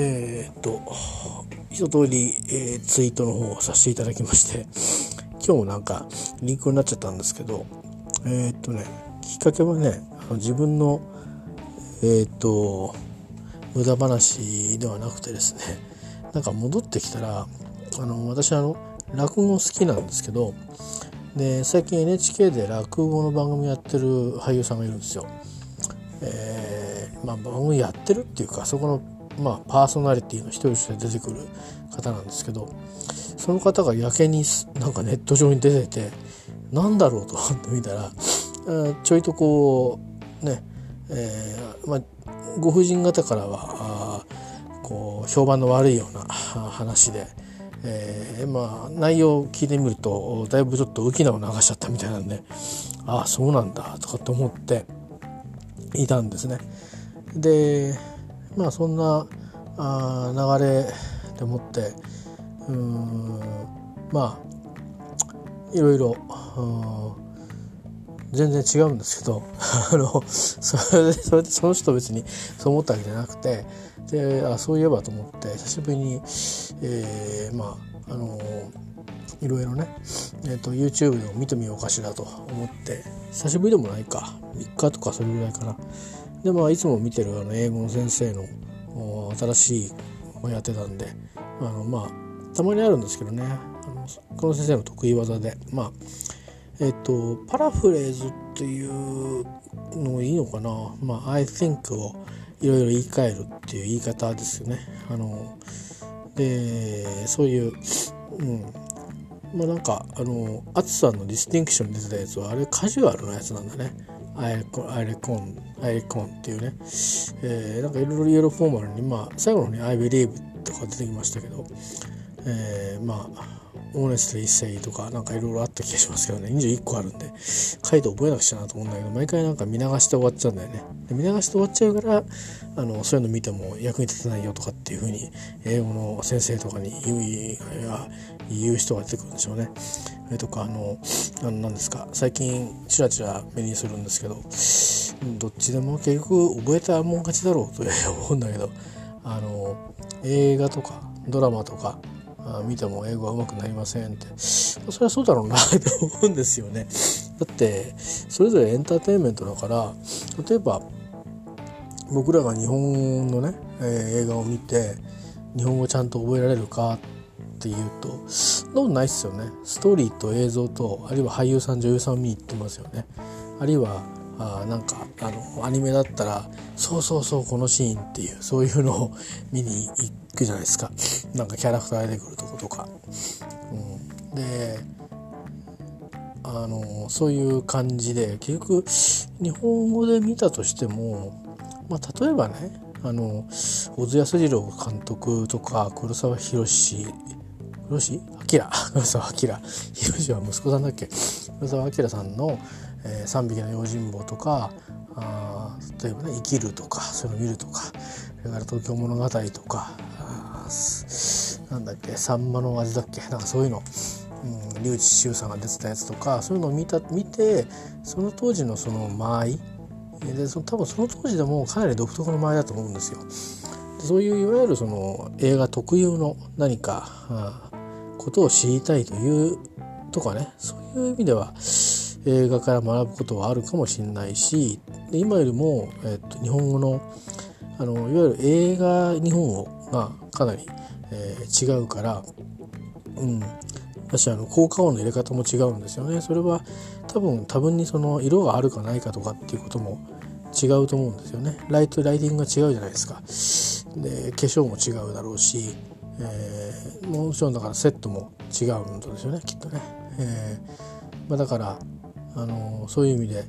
えー、っと一通り、えー、ツイートの方をさせていただきまして今日もなんかリンクになっちゃったんですけどえー、っとねきっかけはねあの自分のえっと無駄話ではなくてですねなんか戻ってきたらあの私あの落語好きなんですけどで最近 NHK で落語の番組やってる俳優さんがいるんですよ。えー、まあ、番組やってるっていうかそこの、まあ、パーソナリティの一人として出てくる方なんですけどその方がやけになんかネット上に出ててなんだろうと思ってみたらちょいとこうね、えー、まあ、ご婦人方からはこう評判の悪いような話で。えー、まあ内容を聞いてみるとだいぶちょっと浮き名を流しちゃったみたいなんでああそうなんだとかって思っていたんですね。でまあそんなあ流れでもってうんまあいろいろ全然違うんですけど あのそれでそれでその人別にそう思ったわけじゃなくてであそういえばと思って久しぶりに、えー、まああのいろいろね、えーと、YouTube でも見てみようかしらと思って久しぶりでもないか3日とかそれぐらいかな。でまあいつも見てるあの英語の先生の新しいをやってたんであのまあたまにあるんですけどねあのこの先生の得意技でまあえっ、とパラフレーズっていうのいいのかなまあ I think をいろいろ言い換えるっていう言い方ですよね。あのでそういう、うん、まあなんかあのアツさんの Distinction に出てたやつはあれカジュアルなやつなんだね。 I reckon I reckon I reckon っていうね、えー、なんかいろいろイエローフォーマルにまあ最後のに「I believe」とか出てきましたけど、えー、まあ honestly say とかなんかいろいろあった気がしますけどね。21個あるんで書いて覚えなくちゃなと思うんだけど毎回なんか見流して終わっちゃうんだよね。で見流して終わっちゃうからあのそういうの見ても役に立てないよとかっていうふうに英語の先生とかに言う言う人が出てくるんでしょうねそれとかあの何ですか最近チラチラ目にするんですけどどっちでも結局覚えたもん勝ちだろうと思うんだけどあの映画とかドラマとか見ても英語は上手くなりませんってそれはそうだろうなと思うんですよね。だってそれぞれエンターテインメントだから例えば僕らが日本のね、えー、映画を見て日本語ちゃんと覚えられるかっていうとそんなことないっすよね。ストーリーと映像とあるいは俳優さん女優さん見に行ってますよね。あるいはあなんかあのアニメだったらそうそうそうこのシーンっていうそういうのを見に行くじゃないですかなんかキャラクター出てくるとことか。うん、であのそういう感じで結局日本語で見たとしても、まあ、例えばねあの小津安二郎監督とか黒沢宏黒志明黒沢明宏は息子さんだっけ？黒沢明さんの「えー、3匹の用心棒」とかあ例えばね「生きる」とかそういうの見るとかそれから「東京物語」とかなんだっけ「さんまの味」だっけ？なんかそういうの。うん、笠智さんが出てたやつとかそういうのを見た見てその当時のその間合い。でその多分その当時でもかなり独特の間合いだと思うんですよ。そういういわゆるその映画特有の何か、ことを知りたいというとかねそういう意味では映画から学ぶことはあるかもしれないし今よりも、えっと、日本語のあのいわゆる映画日本語がかなり、えー、違うから、うん、私あの効果音の入れ方も違うんですよね。それは多分多分にその色があるかないかとかっていうことも違うと思うんですよね。ライトライティングが違うじゃないですか。で化粧も違うだろうし、えー、もちろんだからセットも違うんですよねきっとね。えーまあ、だからあのそういう意味で、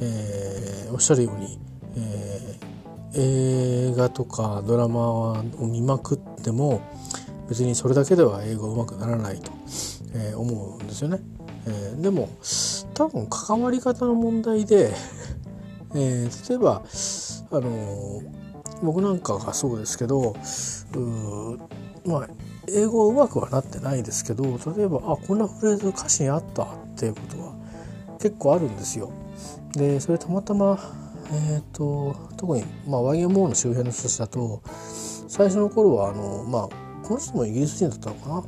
えー、おっしゃるように、えー、映画とかドラマを見まくっても別にそれだけでは英語うまくならないと、えー、思うんですよね。えー、でも多分関わり方の問題で、えー、例えばあの僕なんかがそうですけどまあ英語うまくはなってないですけど例えばあこんなフレーズ歌詞にあったっていうことは結構あるんですよ。でそれたまたま、えーと、特に、まあ、YMO の周辺の人たちだと最初の頃はあのまあこの人もイギリス人だったのかな？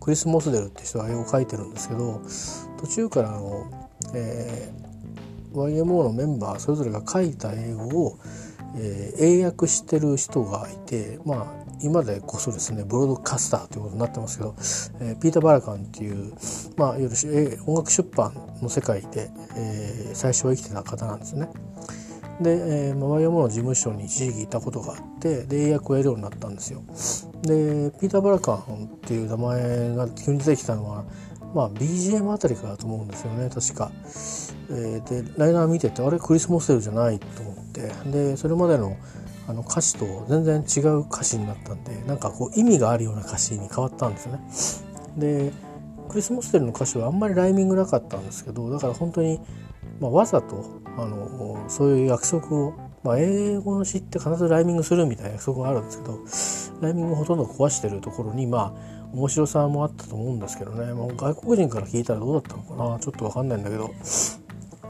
クリス・モスデルって人は英語を書いてるんですけど途中からあの、えー、YMO のメンバーそれぞれが書いた英語を、えー、英訳してる人がいてまあ今でこそですねブロードカスターということになってますけど、えー、ピーター・バラカンっていう、まあ、いわゆる音楽出版の世界で、えー、最初は生きてた方なんですね。で、えー、マヤモの事務所に一時期いたことがあってで英訳をやるようになったんですよ。でピーター・バラカンっていう名前が急に出てきたのは、まあ、BGM あたりかと思うんですよね確か。えー、でライナー見ててあれクリス・モステルじゃないと思ってでそれまでのあの歌詞と全然違う歌詞になったんでなんかこう意味があるような歌詞に変わったんですね。でクリス・モステルの歌詞はあんまりライミングなかったんですけどだから本当に、まあ、わざとあのそういう約束を、まあ、英語の詩って必ずライミングするみたいな約束があるんですけどライミングをほとんど壊してるところにまあ面白さもあったと思うんですけどね、まあ、外国人から聞いたらどうだったのかなちょっと分かんないんだけど、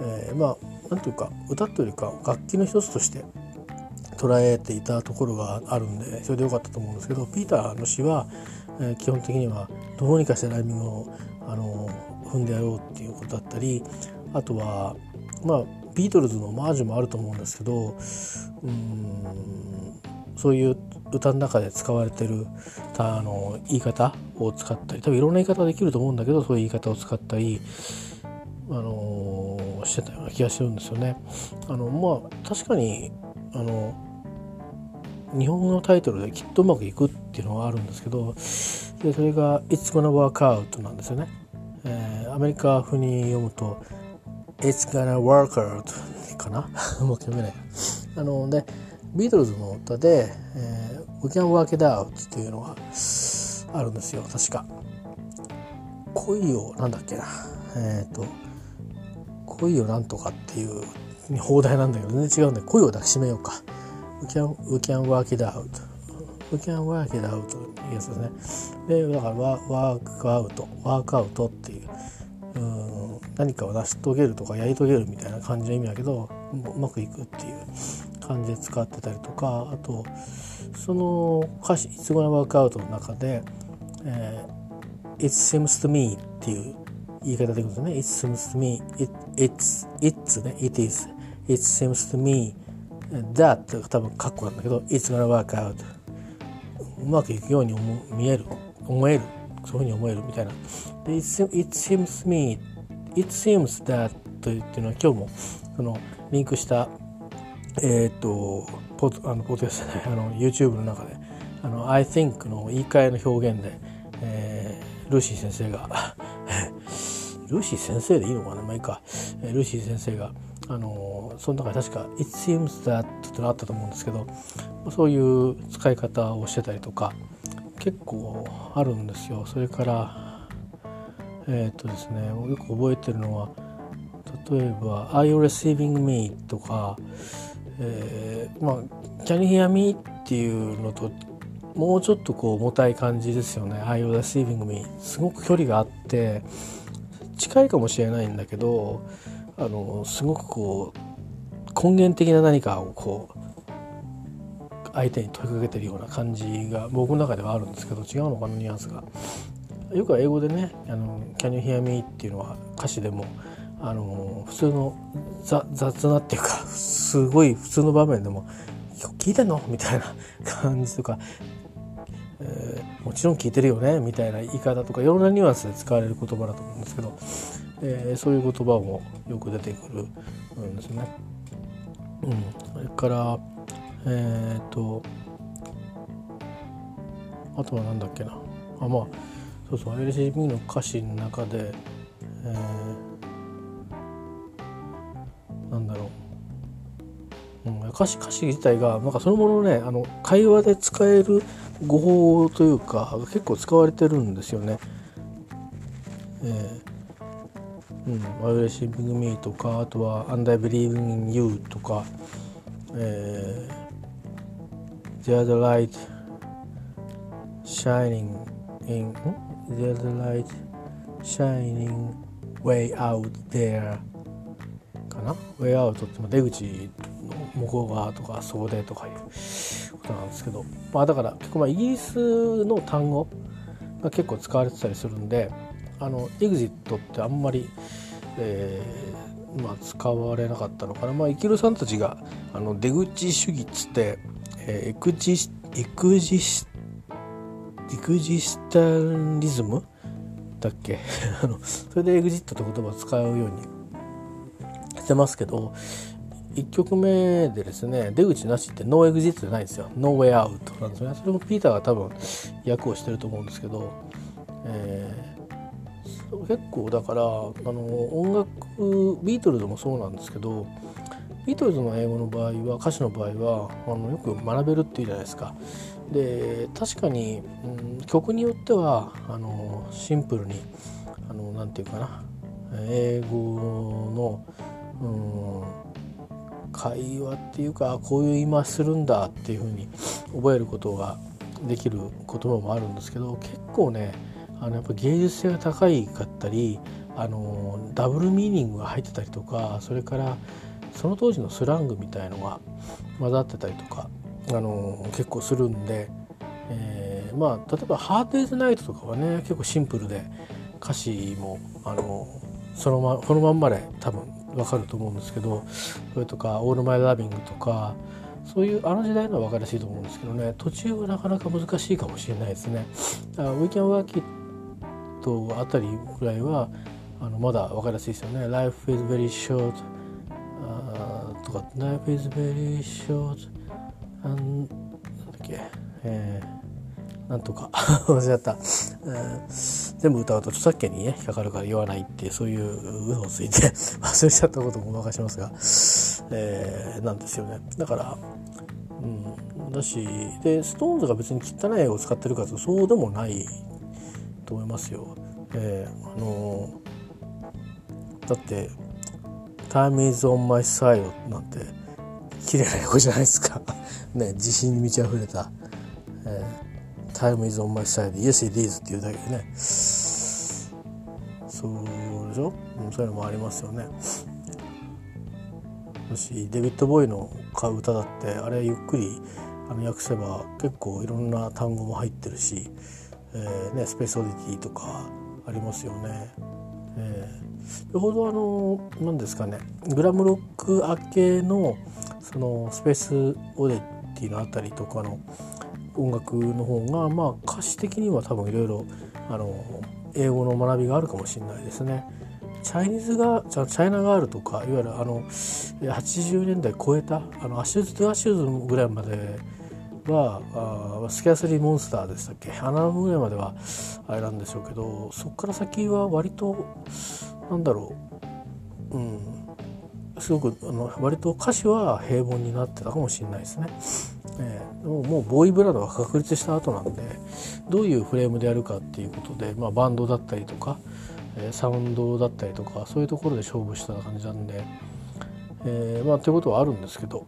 えー、まあ何ていうか歌というか楽器の一つとして捉えていたところがあるんでそれでよかったと思うんですけどピーターの詩は、え、基本的にはどうにかしてライミングをあの踏んでやろうっていうことだったりあとはまあビートルズのマージュもあると思うんですけどうんそういう歌の中で使われてるあの言い方を使ったり多分いろんな言い方できると思うんだけどそういう言い方を使ったりあのしてたような気がするんですよね。あのまあ確かにあの日本語のタイトルできっとうまくいくっていうのがあるんですけどでそれが「It's gonna work out」なんですよね。えー、アメリカ風に読むと「It's gonna work out」かな？もうまく読めない。あのでビートルズの歌で「えー、We can work it out」っていうのがあるんですよ確か。恋をなんだっけな？えっ、ー、と恋をなんとかっていう放題なんだけど全然違うんで恋を抱きしめようか。We can, we can work it out. We can work it out いうやつですね。で、だからワークアウト、ワークアウトっていう、うん何かを成し遂げるとかやり遂げるみたいな感じの意味だけど、うまくいくっていう感じで使ってたりとか、あと、その歌詞、いつごなワークアウトの中で、えー、It seems to me っていう言い方でいくんですね。It seems to me, it, it's, it's ね、it is, it seems to me that 多分カッコなんだけど it's gonna work out うまくいくように思見える。思える。そういうふうに思えるみたいな。で it, seems me it seems that というのは今日もそのリンクしたえっ、とポあのポッドキャストじゃないあの YouTube の中であの I think の言い換えの表現で、えー、ルーシー先生が ルーシー先生でいいのかなまあいいか。ルーシー先生があのその中で確か「It seems that」ってのあったと思うんですけどそういう使い方をしてたりとか結構あるんですよ。それからえっ、ー、とですねよく覚えてるのは例えば「Are you receiving me?」とか、えー、まあ「Can you hear me?」っていうのともうちょっとこう重たい感じですよね「Are you receiving me?」すごく距離があって近いかもしれないんだけどあのすごくこう根源的な何かをこう相手に問いかけてるような感じが僕の中ではあるんですけど違うのかなニュアンスが。よく英語でね「あの Can you hear me?」っていうのは歌詞でもあの普通の雑なっていうかすごい普通の場面でも「聞いてんの?」みたいな感じとか、えー、もちろん聞いてるよね」みたいな言い方とかいろんなニュアンスで使われる言葉だと思うんですけどえー、そういう言葉もよく出てくるんですね。うん、それからえっ、とあとは何だっけな。あまあそうそう LCB の歌詞の中で、えー、なんだろう、うん、歌詞歌詞自体がなんかそのものねあの会話で使える語法というか結構使われてるんですよね。えーうん、I will Receiving Me とかあとは And I Believe in You とか、えー、There's a light shining in There's a light shining way out there かな way out って出口の向こう側とかそこでとかいうなんですけど、まあ、だから結構まあイギリスの単語が結構使われてたりするんであのエグジットってあんまり、えーまあ、使われなかったのかな、まあ、イケルさんたちがあの出口主義っつって、えー、エクジエクジスエクジスタリズム？だっけ？あのそれで exit って言葉を使うようにしてますけど1曲目でですね出口なしって No Exit じゃないんですよ。 No Way Out。なんですね。それもピーターが多分訳をしてると思うんですけど、えー、結構だからあの音楽ビートルズもそうなんですけどビートルズの英語の場合は歌詞の場合はあのよく学べるっていうじゃないですか。で確かに、うん、曲によってはあのシンプルにあのなんていうかな英語の、うん会話っていうかこういう言い回するんだっていうふうに覚えることができる言葉もあるんですけど結構ねあのやっぱ芸術性が高いかったりあのダブルミーニングが入ってたりとかそれからその当時のスラングみたいのが混ざってたりとかあの結構するんで、えー、まあ例えば「ハード・イズ・ナイト」とかはね結構シンプルで歌詞もあのそのまこのまんまで多分分かると思うんですけどそれとか「オール・マイ・ラビング」とかそういうあの時代のは分かりやすいと思うんですけどね途中はなかなか難しいかもしれないですね。ウィキャン・ワーキットあたりぐらいはあのまだ分かりやすいですよね。Life is very short とか Life is very short and なんだっけ、えーなんとか。忘れちゃった、えー、全部歌うと著作権にね引っかかるから言わないってそういう嘘をついて 忘れちゃったこともごまかしますが、えー、なんですよね。だからうん。だしで SixTONES が別に汚い絵を使ってるかとそうでもないと思いますよ、えー、あのー、だって「Time is on my side」なんて綺麗な英語じゃないですか。ね自信に満ち溢れた、えー Time is on my side. Yes it is っていうだけでね。そうでしょ、そういうのもありますよね。だしデビッド・ボーイの歌だってあれゆっくり訳せば結構いろんな単語も入ってるし、えーね、 Space Oddity とかありますよね。えー、よほどあの何ですかね。グラムロック明けのその Space Oddity のあたりとかの音楽の方がまあ歌詞的には多分いろいろ英語の学びがあるかもしれないですね。チャイニーズが China Girl とかいわゆるあの80年代超えたあの Ashes to Ashes ぐらいまではあスキャスリー・モンスターでしたっけ？アナログぐらいまではあれなんでしょうけどそこから先は割となんだろううんすごくあの割と歌詞は平凡になってたかもしれないですね。えー、もうボーイブランドが確立した後なんでどういうフレームでやるかっていうことで、まあ、バンドだったりとか、えー、サウンドだったりとかそういうところで勝負した感じなんで、えー、まあということはあるんですけど、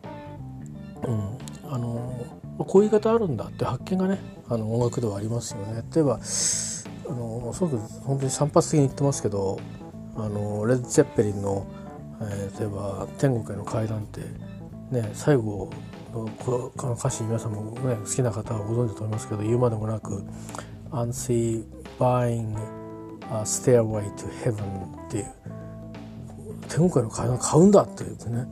うん。あのまあ、こういう言い方あるんだって発見がねあの音楽ではありますよね。例えばあのすごく本当に散発的に言ってますけどあのレッド・ゼッペリンの、えー、例えば「天国への階段」ってね最後この歌詞皆さんも、ね、好きな方はご存知だと思いますけど言うまでもなく「Unsee buying a stairway to heaven」っていう天国への階段買うんだって言ってね、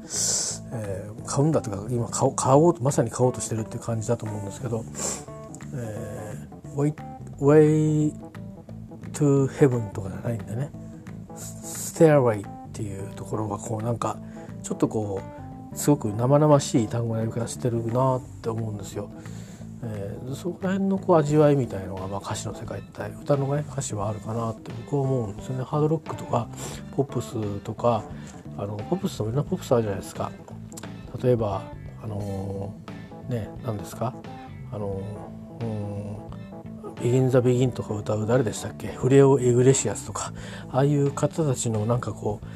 えー、買うんだというか今買買おうとまさに買おうとしてるっていう感じだと思うんですけど「えー、way, way to heaven」とかじゃないんでね「stairway」っていうところがこうなんかちょっとこうすごく生々しい単語のやり方してるなって思うんですよ。えー、そこら辺のこう味わいみたいのが、まあ、歌詞の世界って歌の、ね、歌詞はあるかなって僕は思うんですよね。ハードロックとかポップスとかあのポップスもいろんなポップスあるじゃないですか。例えばあのー、ね何ですか？あのー、ビギン・ザ・ビギンとか歌う誰でしたっけ？フレオ・エグレシアスとかああいう方たちのなんかこう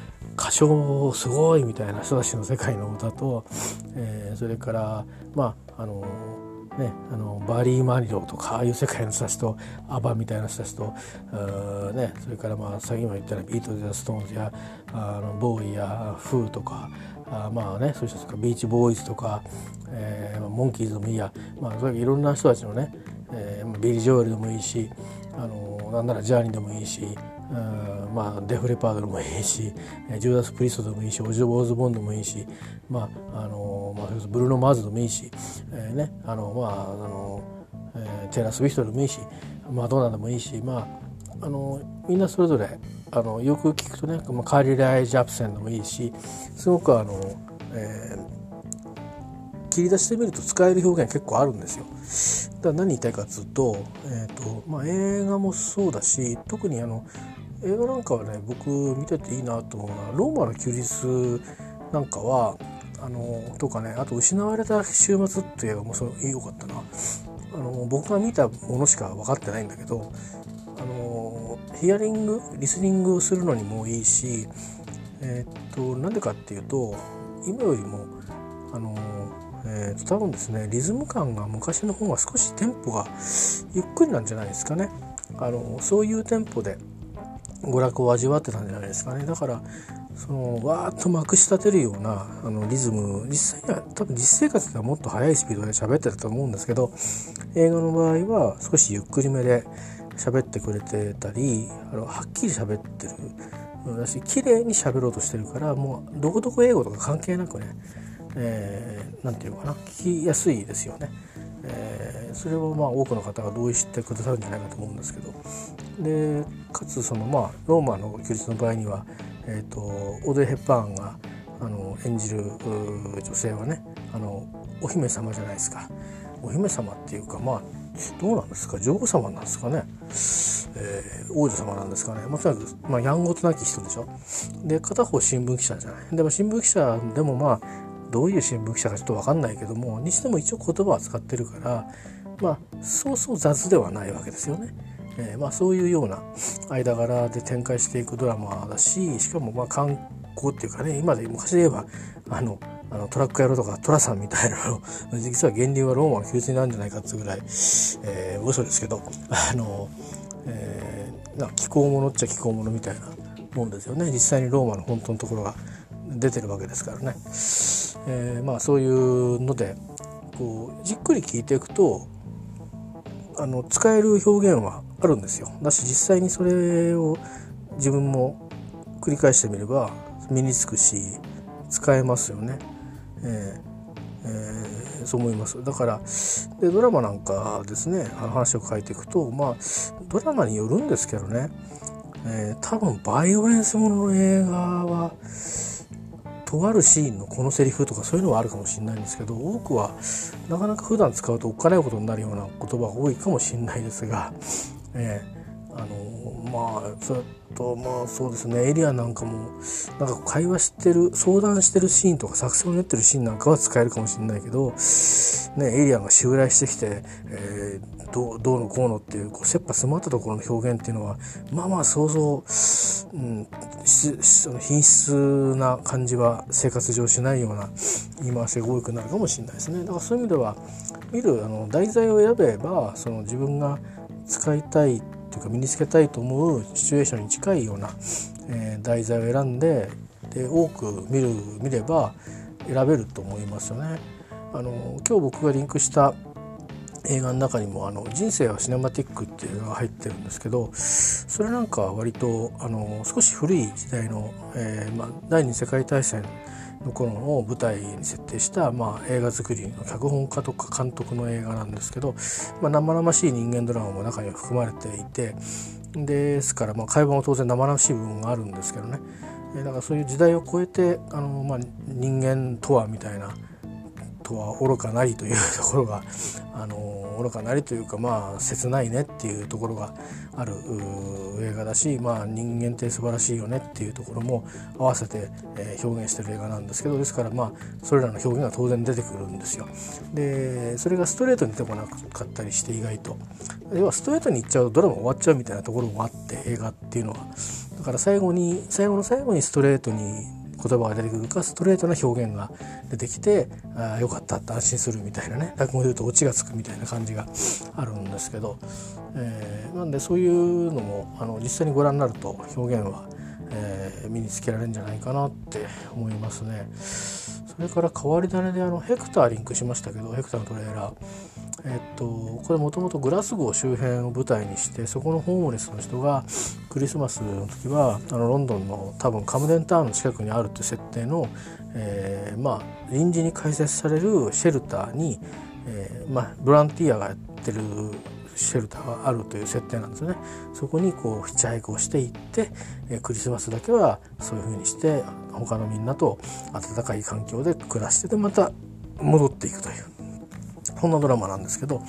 歌唱すごいみたいな人たちの世界の歌と、えー、それからまああのね、あのバリー・マリロとかああいう世界の人たちとアバみたいな人たちと、ね、それからまあ先ほど言ったようにビートルズやストーンズやあのボウイやフーとかあまあねそういう人とかビーチボーイズとか、えー、モンキーズでもいいや、まあ、いろんな人たちのね、えー、ビリー・ジョエルでもいいしあのなんならジャーニーでもいいしまあ、デフ・レパードでもいいしジューダス・プリーストでもいいしオジー・オズボーンでもいいし、まああのまあ、ブルーノ・マーズでもいいし、えーねあのまああのえー、テラス・ウィフトでもいいしマドーナでもいいし、まあ、あのみんなそれぞれあのよく聞くとね、まあ、カーリー・ライ・ジャプセンでもいいしすごくあの、えー、切り出してみると使える表現結構あるんですよ。だから何言いたいかっつうと,、えーとまあ、映画もそうだし特にあの映画なんかはね僕見てていいなと思うのはローマの休日なんかはあのとかねあと「失われた週末」っていう映画もそうよかったな。あの僕が見たものしか分かってないんだけどあのヒアリングリスニングをするのにもいいしえー、っとなんでかっていうと今よりもあのえー、多分ですねリズム感が昔の方が少しテンポがゆっくりなんじゃないですかね。あのそういうテンポで娯楽を味わってたんじゃないですかねだからそのわーっとまくし立てるようなあのリズム実際には多分実生活ではもっと速いスピードで喋ってたと思うんですけど映画の場合は少しゆっくりめで喋ってくれてたりあのはっきり喋ってるだし綺麗に喋ろうとしてるからもうどこどこ英語とか関係なくね何、えー、て言うのかな聞きやすいですよね。えー、それをまあ多くの方が同意してくださるんじゃないかと思うんですけどでかつそのまあローマの休日の場合には、えーと、オー・ヘッパーンがあの演じる女性はねあのお姫様じゃないですか。お姫様っていうかまあどうなんですか？女王様なんですかね、えー、王女様なんですかね、まあ、とにかく、まあ、やんごとなき人でしょ？で片方新聞記者じゃない？でも新聞記者でもまあどういう新聞記者かちょっと分かんないけどもにしても一応言葉は使ってるからまあそうそう雑ではないわけですよね。えー、まあ、そういうような間柄で展開していくドラマだししかもまあ観光っていうかね今で昔で言えばあのあのトラック野郎とかトラさんみたいなの実は源流はローマの休日なんじゃないかっていうぐらい、えー、嘘ですけどあの、えー、な気候ものっちゃ気候ものみたいなもんですよね実際にローマの本当のところが出てるわけですからね。えー、まあそういうのでこうじっくり聞いていくとあの使える表現はあるんですよ。だし実際にそれを自分も繰り返してみれば身につくし使えますよね。えーえー、そう思いますだからでドラマなんかですね話を書いていくとまあドラマによるんですけどね、えー、多分バイオレンスものの映画はとあるシーンのこのセリフとかそういうのはあるかもしれないんですけど多くはなかなか普段使うとおっかないことになるような言葉が多いかもしれないですが、え、あのまあそれとまあそうですねエリアなんかもなんか会話してる相談してるシーンとか作戦を練ってるシーンなんかは使えるかもしれないけど、ね、エリアが襲来してきて、えー、どうどうのこうのっていうこう切羽詰まったところの表現っていうのはまあまあ想像、うん、その品質な感じは生活上しないような言い回しが多くなるかもしれないですね。だからそういう意味では見るあの題材を選べばその自分が使いたいっていうか身につけたいと思うシチュエーションに近いような、えー、題材を選んでで多く見る見れば選べると思いますよね。あの今日僕がリンクした映画の中にも「あの人生はシネマティック」っていうのが入ってるんですけどそれなんかは割とあの少し古い時代の、えーまあ、第二次世界大戦の頃を舞台に設定した、まあ、映画作りの脚本家とか監督の映画なんですけど、まあ、生々しい人間ドラマも中には含まれていてですから、まあ、会話も当然生々しい部分があるんですけどね。だからそういう時代を超えてあの、まあ、人間とはみたいなとは愚かなりというところがあの愚かなりというかまあ切ないねっていうところがある映画だし、まあ、人間って素晴らしいよねっていうところも合わせて、えー、表現してる映画なんですけどですからまあそれらの表現が当然出てくるんですよ。でそれがストレートに出てこなかったりして意外と要はストレートにいっちゃうとドラマ終わっちゃうみたいなところもあって映画っていうのはだから最後に最後の最後にストレートに言葉が出てくるかストレートな表現が出てきてあよかったって安心するみたいなね。落語で言うとオチがつくみたいな感じがあるんですけど、えー、なんでそういうのもあの実際にご覧になると表現は、えー、身につけられるんじゃないかなって思いますね。それから変わり種であのヘクターリンクしましたけどヘクターのトレーラー。えっとこれもともとグラスゴー周辺を舞台にしてそこのホームレスの人がクリスマスの時はあのロンドンの多分カムデンタウンの近くにあるっていう設定の、えー、まあ臨時に開設されるシェルターに、えー、まあ、ボランティアがやってるシェルターがあるという設定なんですね。そこにこうヒッチハイクをしていって、えクリスマスだけはそういう風にして他のみんなと温かい環境で暮らしてでまた戻っていくというそんなドラマなんですけど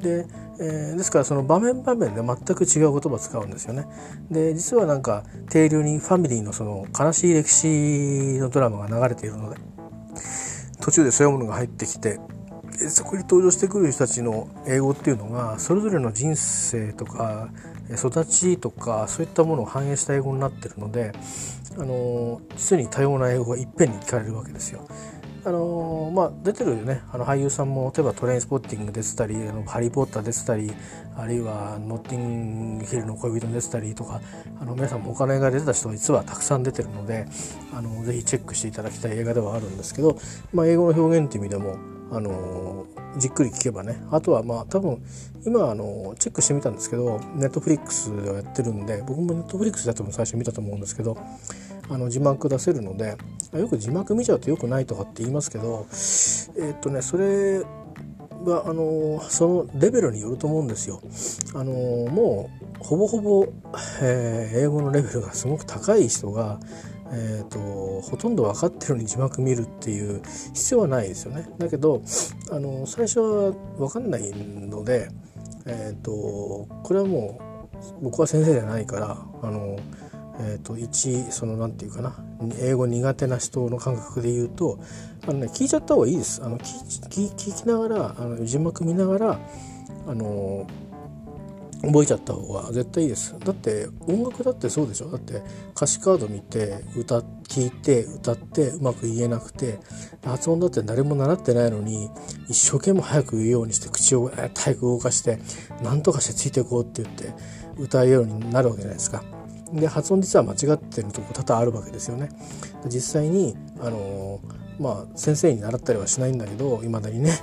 で、えー、ですからその場面場面で全く違う言葉を使うんですよね。で実はなんか定流にファミリーのその悲しい歴史のドラマが流れているので途中でそういうものが入ってきてそこに登場してくる人たちの英語っていうのがそれぞれの人生とか育ちとかそういったものを反映した英語になってるのであの実に多様な英語がいっぺんに聞かれるわけですよ。あのまあ、出てるね。あの俳優さんも例えばトレインスポッティング出てたりあのハリー・ポッター出てたりあるいはノッティングヒルの恋人出てたりとかあの皆さんもお金が出てた人は実はたくさん出てるのであのぜひチェックしていただきたい映画ではあるんですけど、まあ、英語の表現っていう意味でもあのじっくり聞けばね。あとはまあ多分今あのチェックしてみたんですけどネットフリックスでやってるんで僕もネットフリックスだと最初見たと思うんですけどあの字幕出せるのでよく字幕見ちゃうとよくないとかって言いますけどえー、っとねそれはあのそのレベルによると思うんですよ。あのもうほぼほぼ、えー、英語のレベルがすごく高い人がえーと、ほとんど分かってるのに字幕見るっていう必要はないですよね。だけどあの最初は分かんないので、えーと、これはもう僕は先生じゃないからあの、えーと、一その何て言うかな英語苦手な人の感覚で言うとあの、ね、聞いちゃった方がいいです。あの聞聞きながらあの字幕見ながらあの覚えちゃった方が絶対いいですだって音楽だってそうでしょ？だって歌詞カード見て歌聞いて歌ってうまく言えなくて発音だって誰も習ってないのに一生懸命早く言うようにして口を早く動かして何とかしてついていこうって言って歌えるようになるわけじゃないですか。で発音実は間違ってるとこ多々あるわけですよね。実際にあのまあ先生に習ったりはしないんだけどいまだにね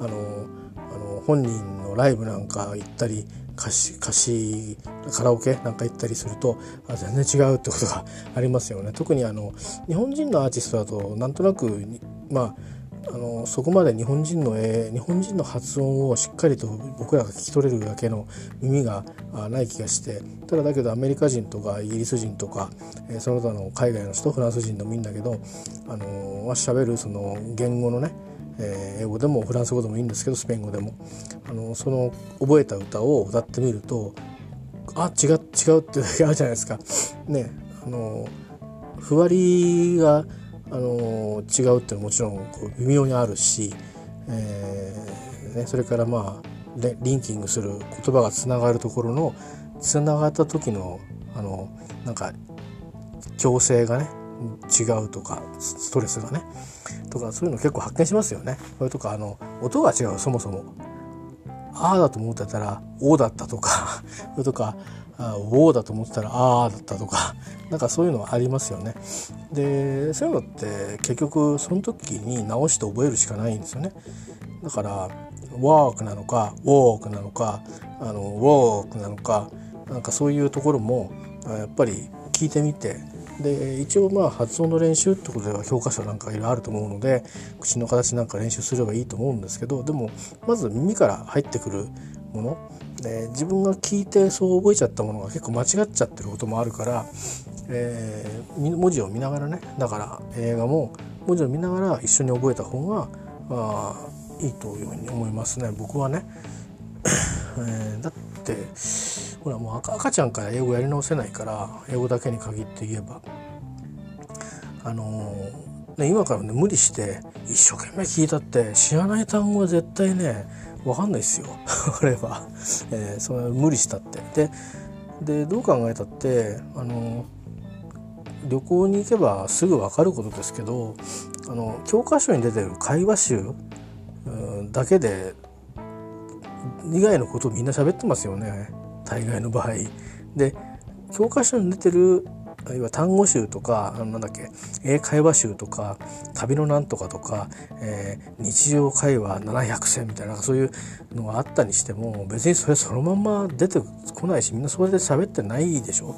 あのあの本人のライブなんか行ったり歌詞歌詞カラオケなんか行ったりするとあ全然違うってことがありますよね。特にあの日本人のアーティストだとなんとなくまああのそこまで日本人の絵日本人の発音をしっかりと僕らが聞き取れるだけの耳がない気がしてただだけどアメリカ人とかイギリス人とか、えー、その他の海外の人フランス人でもいいんだけどあのは喋るその言語のねえー、英語でもフランス語でもいいんですけどスペイン語でもあのその覚えた歌を歌ってみるとあ違う違うってだけあるじゃないですか。ねあのふわりがあの違うっていうのはもちろんこう微妙にあるし、えーね、それからまあリンキングする言葉がつながるところのつながった時のあのなんか強制がね違うとかストレスがねとかそういうの結構発見しますよね。これとかあの音が違うそもそも。ああだと思ってたら「お」だったとか それとか「お」だと思ってたら「ああ」だったとか なんかそういうのはありますよね。でそういうのって結局その時に直して覚えるしかないんですよね。だから「ワーク」なのか「ウォーク」なのか「あのウォーク」なのかなんかそういうところもやっぱり聞いてみてで一応まあ発音の練習ってことでは教科書なんかいろいろあると思うので口の形なんか練習すればいいと思うんですけどでもまず耳から入ってくるもの。で自分が聞いてそう覚えちゃったものが結構間違っちゃってることもあるから、えー、文字を見ながらね。だから映画も文字を見ながら一緒に覚えた方があいいというふうに思いますね。僕はね。えー、だってほらもう赤ちゃんから英語やり直せないから英語だけに限って言えば。あのー、ね、今からね無理して一生懸命聞いたって知らない単語は絶対ね分かんないですよ。これは、えー、それ無理したって。ででどう考えたってあの旅行に行けばすぐ分かることですけどあの教科書に出てる会話集だけで以外のことをみんな喋ってますよね。大概の場合。で教科書に出てる、あるいは単語集とかなんだっけ英会話集とか旅のなんとかとか、えー、日常会話700選みたいなそういうのがあったにしても別にそれそのまま出てこないしみんなそれで喋ってないでしょ？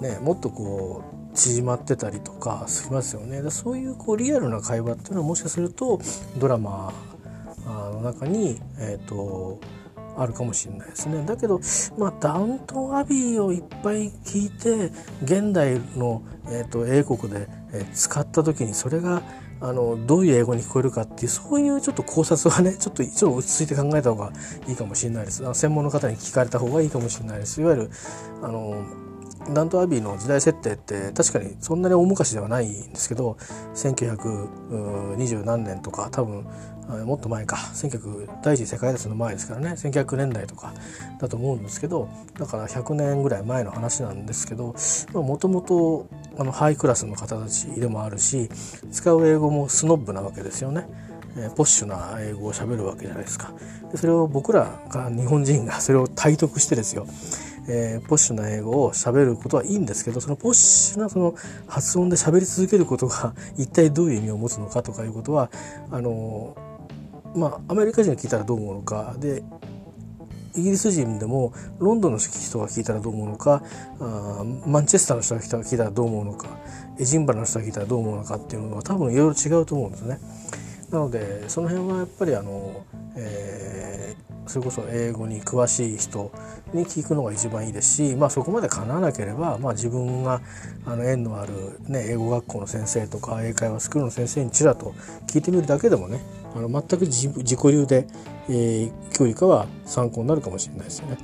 ね、もっとこう縮まってたりとかしますよね。そういうこうリアルな会話っていうのはもしかするとドラマの中に、えーとあるかもしれないですね。だけど、まあ、ダウントンアビーをいっぱい聞いて現代の、えーと、英国で、えー、使った時にそれがあのどういう英語に聞こえるかっていうそういうちょっと考察はねちょっと一応落ち着いて考えた方がいいかもしれないです。専門の方に聞かれた方がいいかもしれないです。いわゆるあのダントアビーの時代設定って確かにそんなに大昔ではないんですけど1920何年とか多分もっと前か。1900第一次世界大戦の前ですからね。1900年代とかだと思うんですけどだから100年ぐらい前の話なんですけどもともとハイクラスの方たちでもあるし使う英語もスノッブなわけですよね。ポッシュな英語を喋るわけじゃないですか。でそれを僕らが日本人がそれを体得してですよ。えー、ポッシュな英語を喋ることはいいんですけどそのポッシュなその発音で喋り続けることが一体どういう意味を持つのかとかいうことはあのまあアメリカ人が聞いたらどう思うのかでイギリス人でもロンドンの人が聞いたらどう思うのかあマンチェスターの人が聞いたらどう思うのかエジンバラの人が聞いたらどう思うのかっていうのは多分いろいろ違うと思うんですね。なのでその辺はやっぱりあの、えー、それこそ英語に詳しい人に聞くのが一番いいですし、まあ、そこまでかなわなければ、まあ、自分があの縁のある、ね、英語学校の先生とか英会話スクールの先生にちらっと聞いてみるだけでもねあの全く自己流で、えー、教よりかは参考になるかもしれないですよね。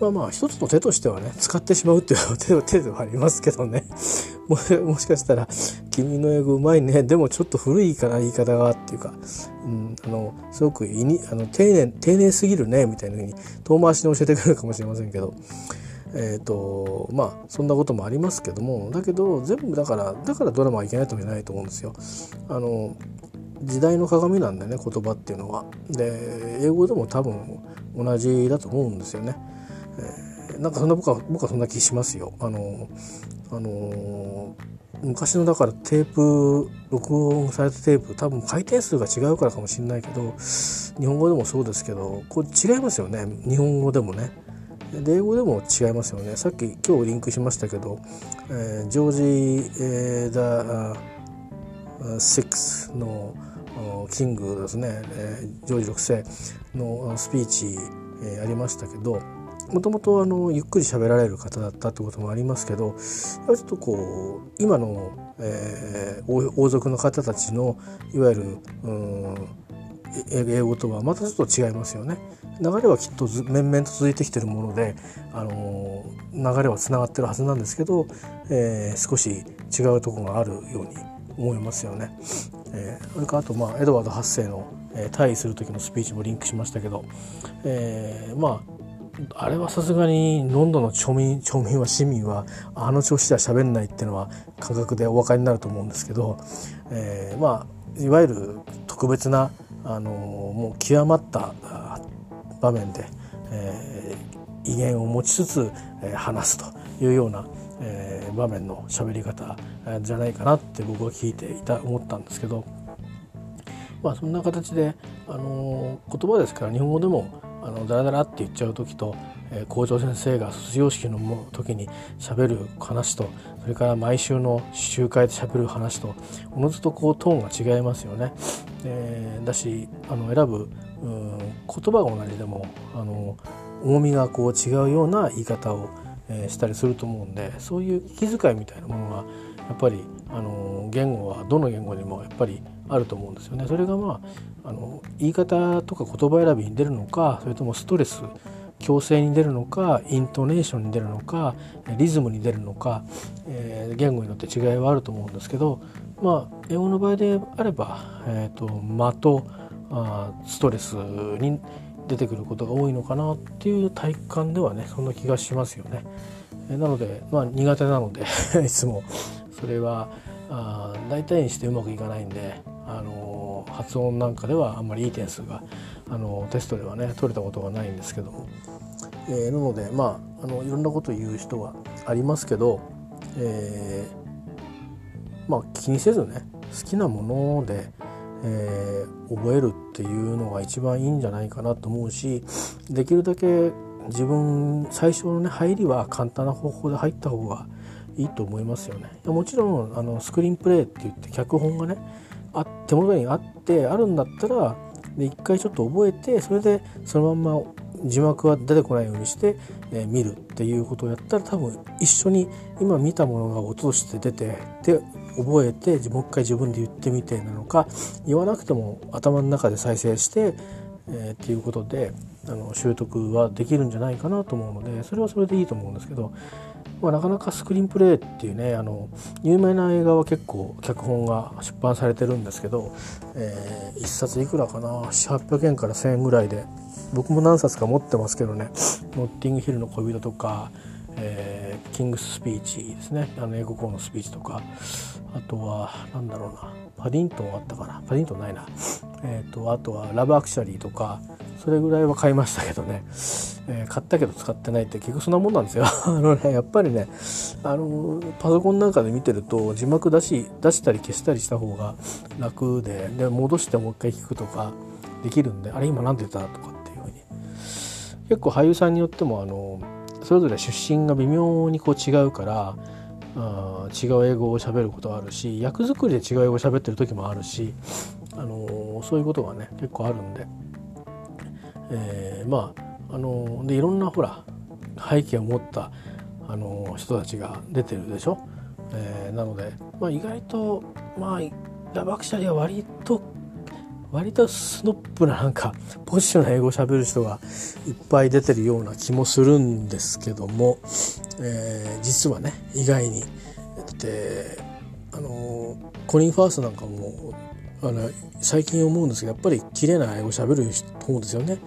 まあまあ一つの手としてはね使ってしまうっていう手手ではありますけどね もしかしたら「君の英語うまいねでもちょっと古いかな言い方が」っていうか、うん、あのすごくいにあの丁寧丁寧すぎるねみたいなふうに遠回しに教えてくれるかもしれませんけど。えーとまあそんなこともありますけどもだけど全部だからだからドラマはいけないとも言えないと思うんですよ。あの時代の鏡なんでね言葉っていうのは。で英語でも多分同じだと思うんですよね。え、なんかそんな僕は僕はそんな気しますよ。あのあの昔のだからテープ録音されたテープ多分回転数が違うからかもしれないけど日本語でもそうですけどこう違いますよね日本語でもね。で英語でも違いますよねさっき今日リンクしましたけど、えー、ジョージ・えー、ダ・シックスのキングですね、えー、ジョージ6世のスピーチ、えー、ありましたけどもともとあのゆっくり喋られる方だったってこともありますけどちょっとこう今の、えー、王族の方たちのいわゆるうん英語とはまたちょっと違いますよね。流れはきっと面々と続いてきてるもので、あのー、流れはつながってるはずなんですけど、えー、少し違うところがあるように思いますよね。えー、それからあと、まあ、エドワード8世の、えー、退位する時のスピーチもリンクしましたけど、えー、まああれはさすがにロンドンの町民町民は市民はあの調子では喋んないっていうのは感覚でお分かりになると思うんですけど、えー、まあいわゆる特別なあのもう極まった場面で、えー、威厳を持ちつつ、えー、話すというような、えー、場面の喋り方じゃないかなって僕は聞いていた思ったんですけど、まあ、そんな形で、あの言葉ですから日本語でもあのダラダラって言っちゃう時と、えー、校長先生が卒業式の時にしゃべる話とそれから毎週の集会でしゃべる話とおのずとこうトーンが違いますよね。えー、だしあの選ぶうん言葉が同じでもあの重みがこう違うような言い方を、えー、したりすると思うんでそういう気遣いみたいなものがやっぱりあの言語はどの言語にもやっぱりあると思うんですよね。それがまああの言い方とか言葉選びに出るのかそれともストレス強制に出るのかイントネーションに出るのかリズムに出るのか、えー、言語によって違いはあると思うんですけどまあ英語の場合であれば、えーと、間とあストレスに出てくることが多いのかなっていう体感ではねそんな気がしますよね。なのでまあ苦手なので いつもそれはあ大体にしてうまくいかないんで、あの発音なんかではあんまりいい点数が、あのテストではね取れたことがないんですけども、えー、なのでまああのいろんなこと言う人はありますけどえー、まあ気にせずね好きなもので、えー、覚えるっていうのが一番いいんじゃないかなと思うしできるだけ自分最初のね入りは簡単な方法で入った方がいいと思いますよね。もちろんあのスクリーンプレイって言って脚本がねあ手元にあってあるんだったらで一回ちょっと覚えてそれでそのまんま字幕は出てこないようにして、えー、見るっていうことをやったら多分一緒に今見たものが音として出てで覚えてもう一回自分で言ってみてなのか言わなくても頭の中で再生して、えー、っていうことであの習得はできるんじゃないかなと思うのでそれはそれでいいと思うんですけど、まあ、なかなかスクリーンプレイっていうねあの有名な映画は結構脚本が出版されてるんですけど、えー、1冊いくらかな？800円から1,000円ぐらいで僕も何冊か持ってますけどね「ノッティングヒルの恋人」とか、えー、キングススピーチですね。あの英語校のスピーチとか。あとは何だろうな。パディントンあったかな？パディントンないな。えっ、ー、とあとはラブアクシャリーとか。それぐらいは買いましたけどね、えー、買ったけど使ってないって結局そんなもんなんですよ。あのねやっぱりねあのパソコンなんかで見てると字幕出し出したり消したりした方が楽でで戻してもう一回聞くとかできるんであれ今何て言ったとかっていうふうに。結構俳優さんによってもあのそれぞれ出身が微妙にこう違うからあ違う英語を喋ることあるし役作りで違う英語を喋ってる時もあるし、あのそういうことがね結構あるんで、えー、まあ、あのでいろんなほら背景を持った、あの人たちが出てるでしょ？えー、なので、まあ、意外とまあラバクシャリは割と割とスノップななんかポッシュな英語をしゃべる人がいっぱい出てるような気もするんですけども、えー、実はね意外にであのコリン・ファースなんかもあの最近思うんですけどやっぱり綺麗な英語をしゃべると思うんですよね。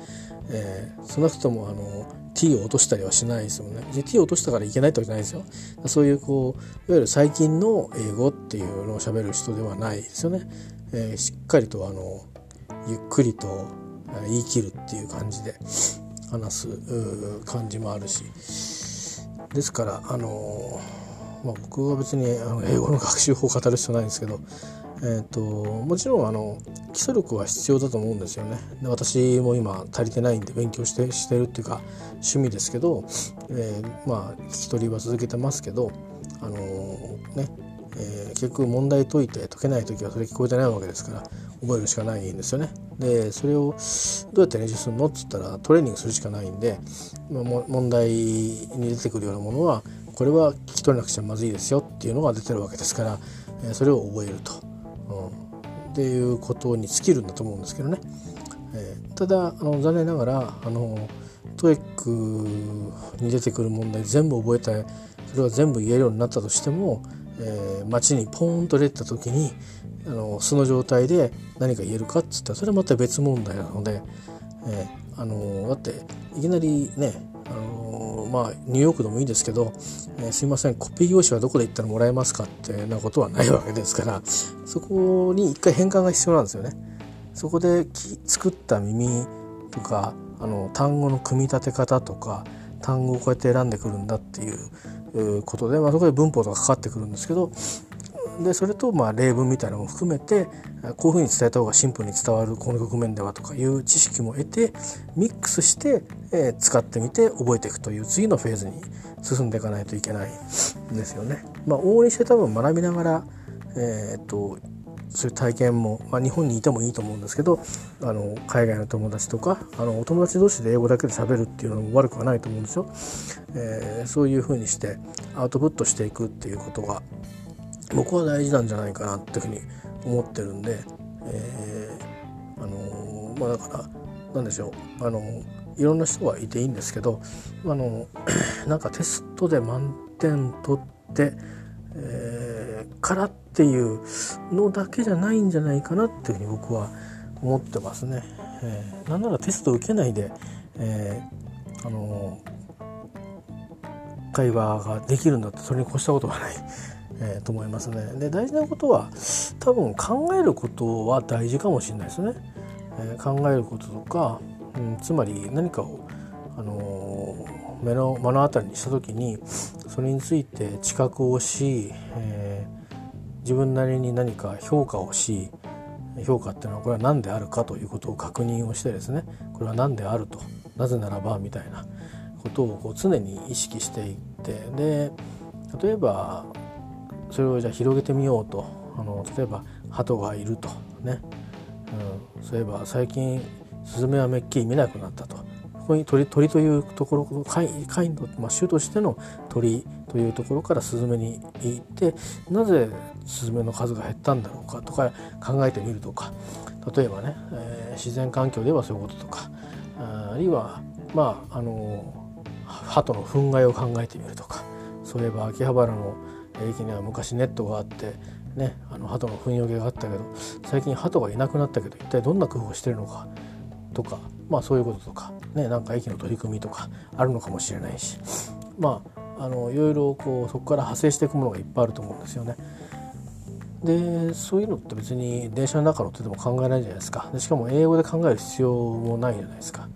えー、少なくともあの t を落としたりはしないですよね。で t を落としたからいけないってわけじゃないですよ。そういうこういわゆる最近の英語っていうのをしゃべる人ではないですよね。えー、しっかりとあのゆっくりと言い切るっていう感じで話す感じもあるしですからあの、まあ、僕は別にあの英語の学習法を語る必要ないんですけど、えーと、もちろんあの基礎力は必要だと思うんですよね。で私も今足りてないんで勉強してしてるっていうか趣味ですけど、えー、まあ聞き取りは続けてますけどあのねえー、結局問題解いて解けない時はそれ聞こえてないわけですから覚えるしかないんですよね。でそれをどうやって練習するの？っつったらトレーニングするしかないんで、まあ、問題に出てくるようなものはこれは聞き取れなくちゃまずいですよっていうのが出てるわけですから、えー、それを覚えると、っていうことに尽きるんだと思うんですけどね。えー、ただあの残念ながらあの TOEIC に出てくる問題全部覚えてそれは全部言えるようになったとしてもえー、街にポーンと出た時にあのその状態で何か言えるかっつったらそれはまた別問題なので、えー、あのだっていきなりねまあニューヨークでもいいですけど、えー、すいませんコピー用紙はどこで行ったらもらえますかってなことはないわけですからそこに一回変換が必要なんですよね。そこで作った耳とかあの単語の組み立て方とか単語をこうやって選んでくるんだっていうことで、まあ、そこで文法とかかかってくるんですけどでそれとまあ例文みたいなのも含めてこういうふうに伝えた方がシンプルに伝わるこの局面ではとかいう知識も得てミックスして、え使ってみて覚えていくという次のフェーズに進んでいかないといけないですよね。まあ、往々にして多分学びながら、えー、っとそういう体験も、まあ、日本にいてもいいと思うんですけどあの海外の友達とかあのお友達同士で英語だけで喋るっていうのも悪くはないと思うんですよ。えー、そういうふうにしてアウトプットしていくっていうことが僕は大事なんじゃないかなっていうふうに思ってるんで、えー、あのまあだから何でしょうあのいろんな人がいていいんですけどあの なんかテストで満点取って、え、からっていうのだけじゃないんじゃないかなっていうふうに僕は思ってますね。えー、なんならテスト受けないで、え、あの会話ができるんだってそれに越したことはない、えー、と思いますね。で大事なことは多分考えることは大事かもしれないですね。えー、考えることとか、うん、つまり何かを、あの目の目の当たりにした時にそれについて知覚をし、えー、自分なりに何か評価をし評価っていうのはこれは何であるかということを確認をしてですねこれは何であるとなぜならばみたいなことをこう常に意識していってで例えばそれをじゃあ広げてみようと。あの例えば鳩がいると。ね、うん、そういえば最近スズメはめっきり見なくなったと。ここに鳥鳥というところ貝貝の、まあ、種としての鳥というところからスズメに行ってなぜスズメの数が減ったんだろうかとか考えてみるとか。例えばね、えー、自然環境ではそういうこととか。あるいはまああの鳩の憤慨を考えてみるとか。そういえば秋葉原の駅には昔ネットがあってねあの鳩の糞よけがあったけど最近鳩がいなくなったけど一体どんな工夫をしてるのかとかまあそういうこととかねなんか駅の取り組みとかあるのかもしれないしまああのいろいろこうそこから派生していくものがいっぱいあると思うんですよね。でそういうのって別に電車の中乗ってても考えないじゃないですかでしかも英語で考える必要もないじゃないですか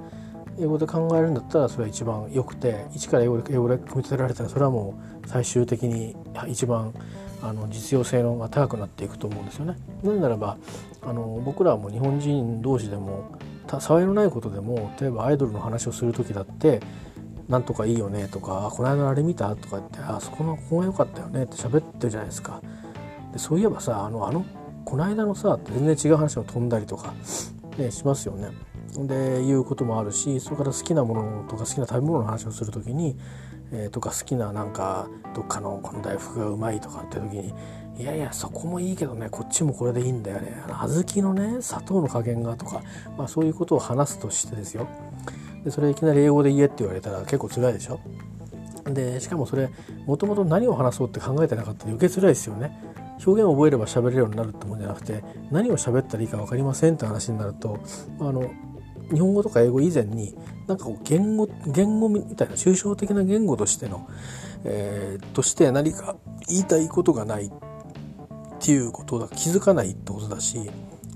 英語で考えるんだったらそれは一番良くて一から英語で英語で組み立てられたらそれはもう最終的に一番あの実用性のが高くなっていくと思うんですよね。なぜならばあの僕らはもう日本人同士でも騒いのないことでも例えばアイドルの話をする時だって「なんとかいいよね」とか「この間あれ見た?」とか言って「あそこのここが良かったよね」って喋ってるじゃないですか。でそういえばさあのあのこの間のさ全然違う話を飛んだりとか、ね、しますよね。でいうこともあるしそれから好きなものとか好きな食べ物の話をする時に、えー、とか好きななんかどっかのこの大福がうまいとかって時にいやいやそこもいいけどねこっちもこれでいいんだよね。小豆のね砂糖の加減がとか、まあ、そういうことを話すとしてですよ。でそれいきなり英語で言えって言われたら結構辛いでしょ。でしかもそれもともと何を話そうって考えてなかったら余計辛いですよね。表現を覚えれば喋れるようになるってもんじゃなくて何を喋ったらいいか分かりませんって話になるとあの日本語とか英語以前になんかこう言語言語みたいな抽象的な言語としての、えー、として何か言いたいことがないっていうことだ気づかないってことだし、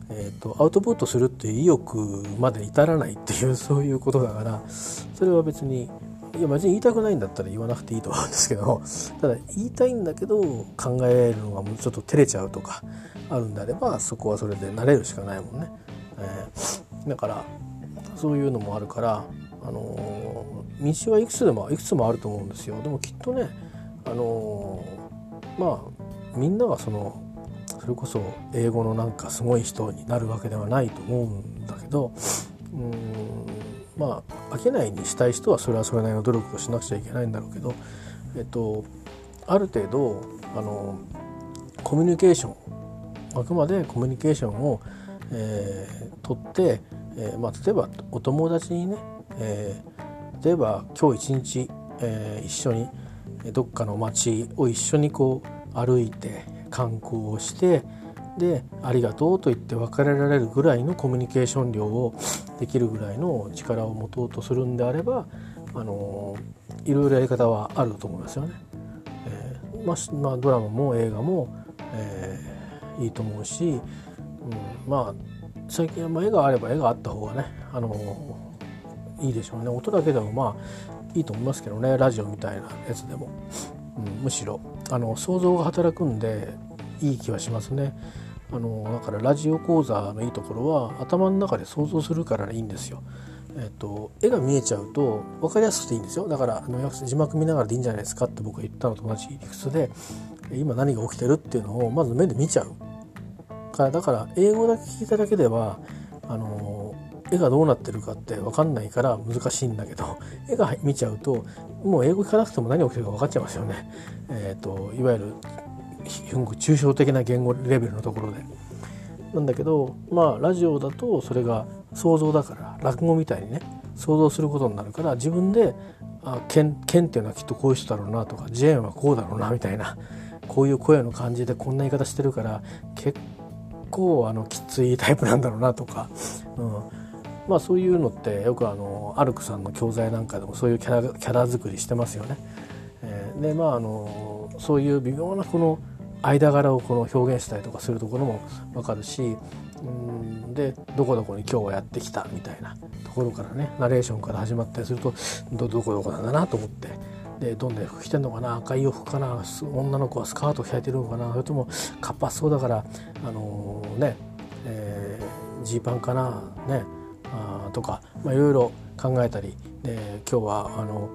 えーと、アウトプットするっていう意欲まで至らないっていうそういうことだからそれは別にいや別に言いたくないんだったら言わなくていいと思うんですけどただ言いたいんだけど考えるのがもうちょっと照れちゃうとかあるんであればそこはそれで慣れるしかないもんね。えー、だからそういうのもあるから、あのー、道はいくつでもいくつもあると思うんですよ。でもきっとね、あのー、まあみんながそのそれこそ英語のなんかすごい人になるわけではないと思うんだけどうんまあ飽きないにしたい人はそれはそれなりの努力をしなくちゃいけないんだろうけど、えっと、ある程度あのコミュニケーションあくまでコミュニケーションを、えー、取って、えーまあ、例えばお友達にね、えー、例えば今日一日、えー、一緒にどっかの街を一緒にこう歩いて観光をしてで「ありがとう」と言って別れられるぐらいのコミュニケーション量をできるぐらいの力を持とうとするんであればあのいろいろやり方はあると思いますよね。えー、まあ、まあ、ドラマも映画も、えー、いいと思うし、うん、まあ最近は絵があれば絵があった方がねあのいいでしょうね。音だけでもまあいいと思いますけどね。ラジオみたいなやつでも、うん、むしろ。あの想像が働くんでいい気はしますね。あのだからラジオ講座のいいところは頭の中で想像するからいいんですよ。えっと、絵が見えちゃうと分かりやすくていいんですよ。だからあの字幕見ながらでいいんじゃないですかって僕が言ったのと同じ理屈で今何が起きてるっていうのをまず目で見ちゃう。からだから英語だけ聞いただけではあの絵がどうなってるかって分かんないから難しいんだけど 絵が見ちゃうともう英語聞かなくても何が起きてるか分かっちゃいますよね。えーと、いわゆる抽象的な言語レベルのところで。なんだけどまあラジオだとそれが想像だから落語みたいにね想像することになるから自分で「あケンケンっていうのはきっとこういう人だろうな」とか「ジェーンはこうだろうな」みたいなこういう声の感じでこんな言い方してるから結構あのきついタイプなんだろうなとか、うん、まあそういうのってよくあのアルクさんの教材なんかでもそういうキャラキャラ作りしてますよね。えー、でまああのそういう微妙なこの間柄をこの表現したりとかするところも分かるしうんでどこどこに今日はやってきたみたいなところからねナレーションから始まったりするとどどこどこなんだなと思ってでどんな服着てんのかな赤い洋服かな女の子はスカートを着いてるのかなそれとも活発そうだからあのー、ねジ、えー、パンかなねあとかいろいろ考えたりで今日はあの、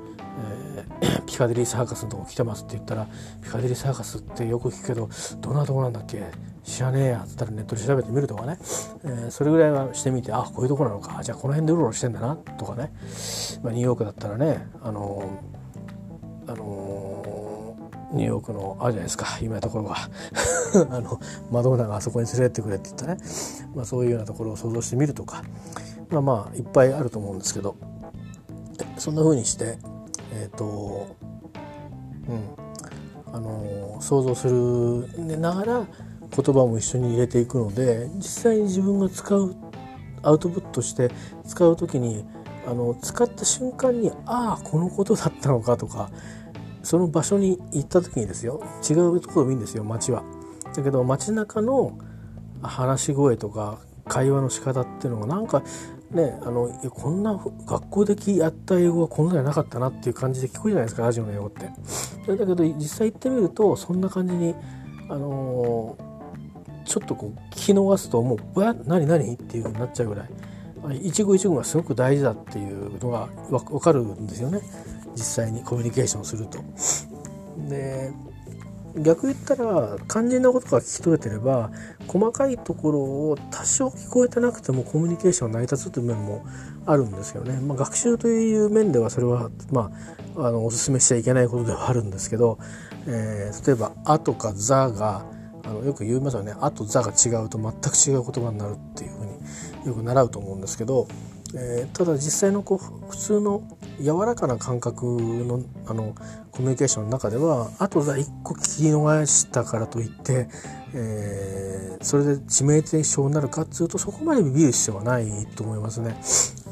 えー、ピカデリーサーカスのとこ来てますって言ったらピカデリーサーカスってよく聞くけどどんなとこなんだっけ知らねえやっつったらネットで調べてみるとかね、えー、それぐらいはしてみてあこういうとこなのかじゃあこの辺でうろうろしてんだなとかね、まあ、ニューヨークだったらねあのあのニューヨークのあるじゃないですか。有名なところが あのマドンナがあそこに連れてってくれって言ったね、まあ、そういうようなところを想像してみるとか。まあまあいっぱいあると思うんですけど。そんな風にしてえっ、ー、とうん。あの想像するながら言葉も一緒に入れていくので実際に自分が使うアウトプットして使う時にあの使った瞬間にああこのことだったのかとかその場所に行った時にですよ違うところもいいんですよ街は。だけど街中の話し声とか会話の仕方っていうのがなんかねあのこんな学校でやった英語はこんなじゃなかったなっていう感じで聞こえじゃないですかラジオの英語って。だけど実際行ってみるとそんな感じにあのちょっとこう聞き逃すともう「わ何何?」っていうふうになっちゃうぐらい一語一語がすごく大事だっていうのが分かるんですよね実際にコミュニケーションすると。で逆言ったら肝心なことが聞き取れてれば細かいところを多少聞こえてなくてもコミュニケーション成り立つという面もあるんですよね。まあ、学習という面ではそれは、まあ、あのおすすめしちゃいけないことではあるんですけど、えー、例えば「あ」とか「ざ」があのよく言いますよね「あ」と「ざ」が違うと全く違う言葉になるっていうふうよく習うと思うんですけど、えー、ただ実際のこう普通の柔らかな感覚のあのコミュニケーションの中ではあとざ一個聞き逃したからといって、えー、それで致命的症になるかっつうとそこまでビビる必要はないと思いますね。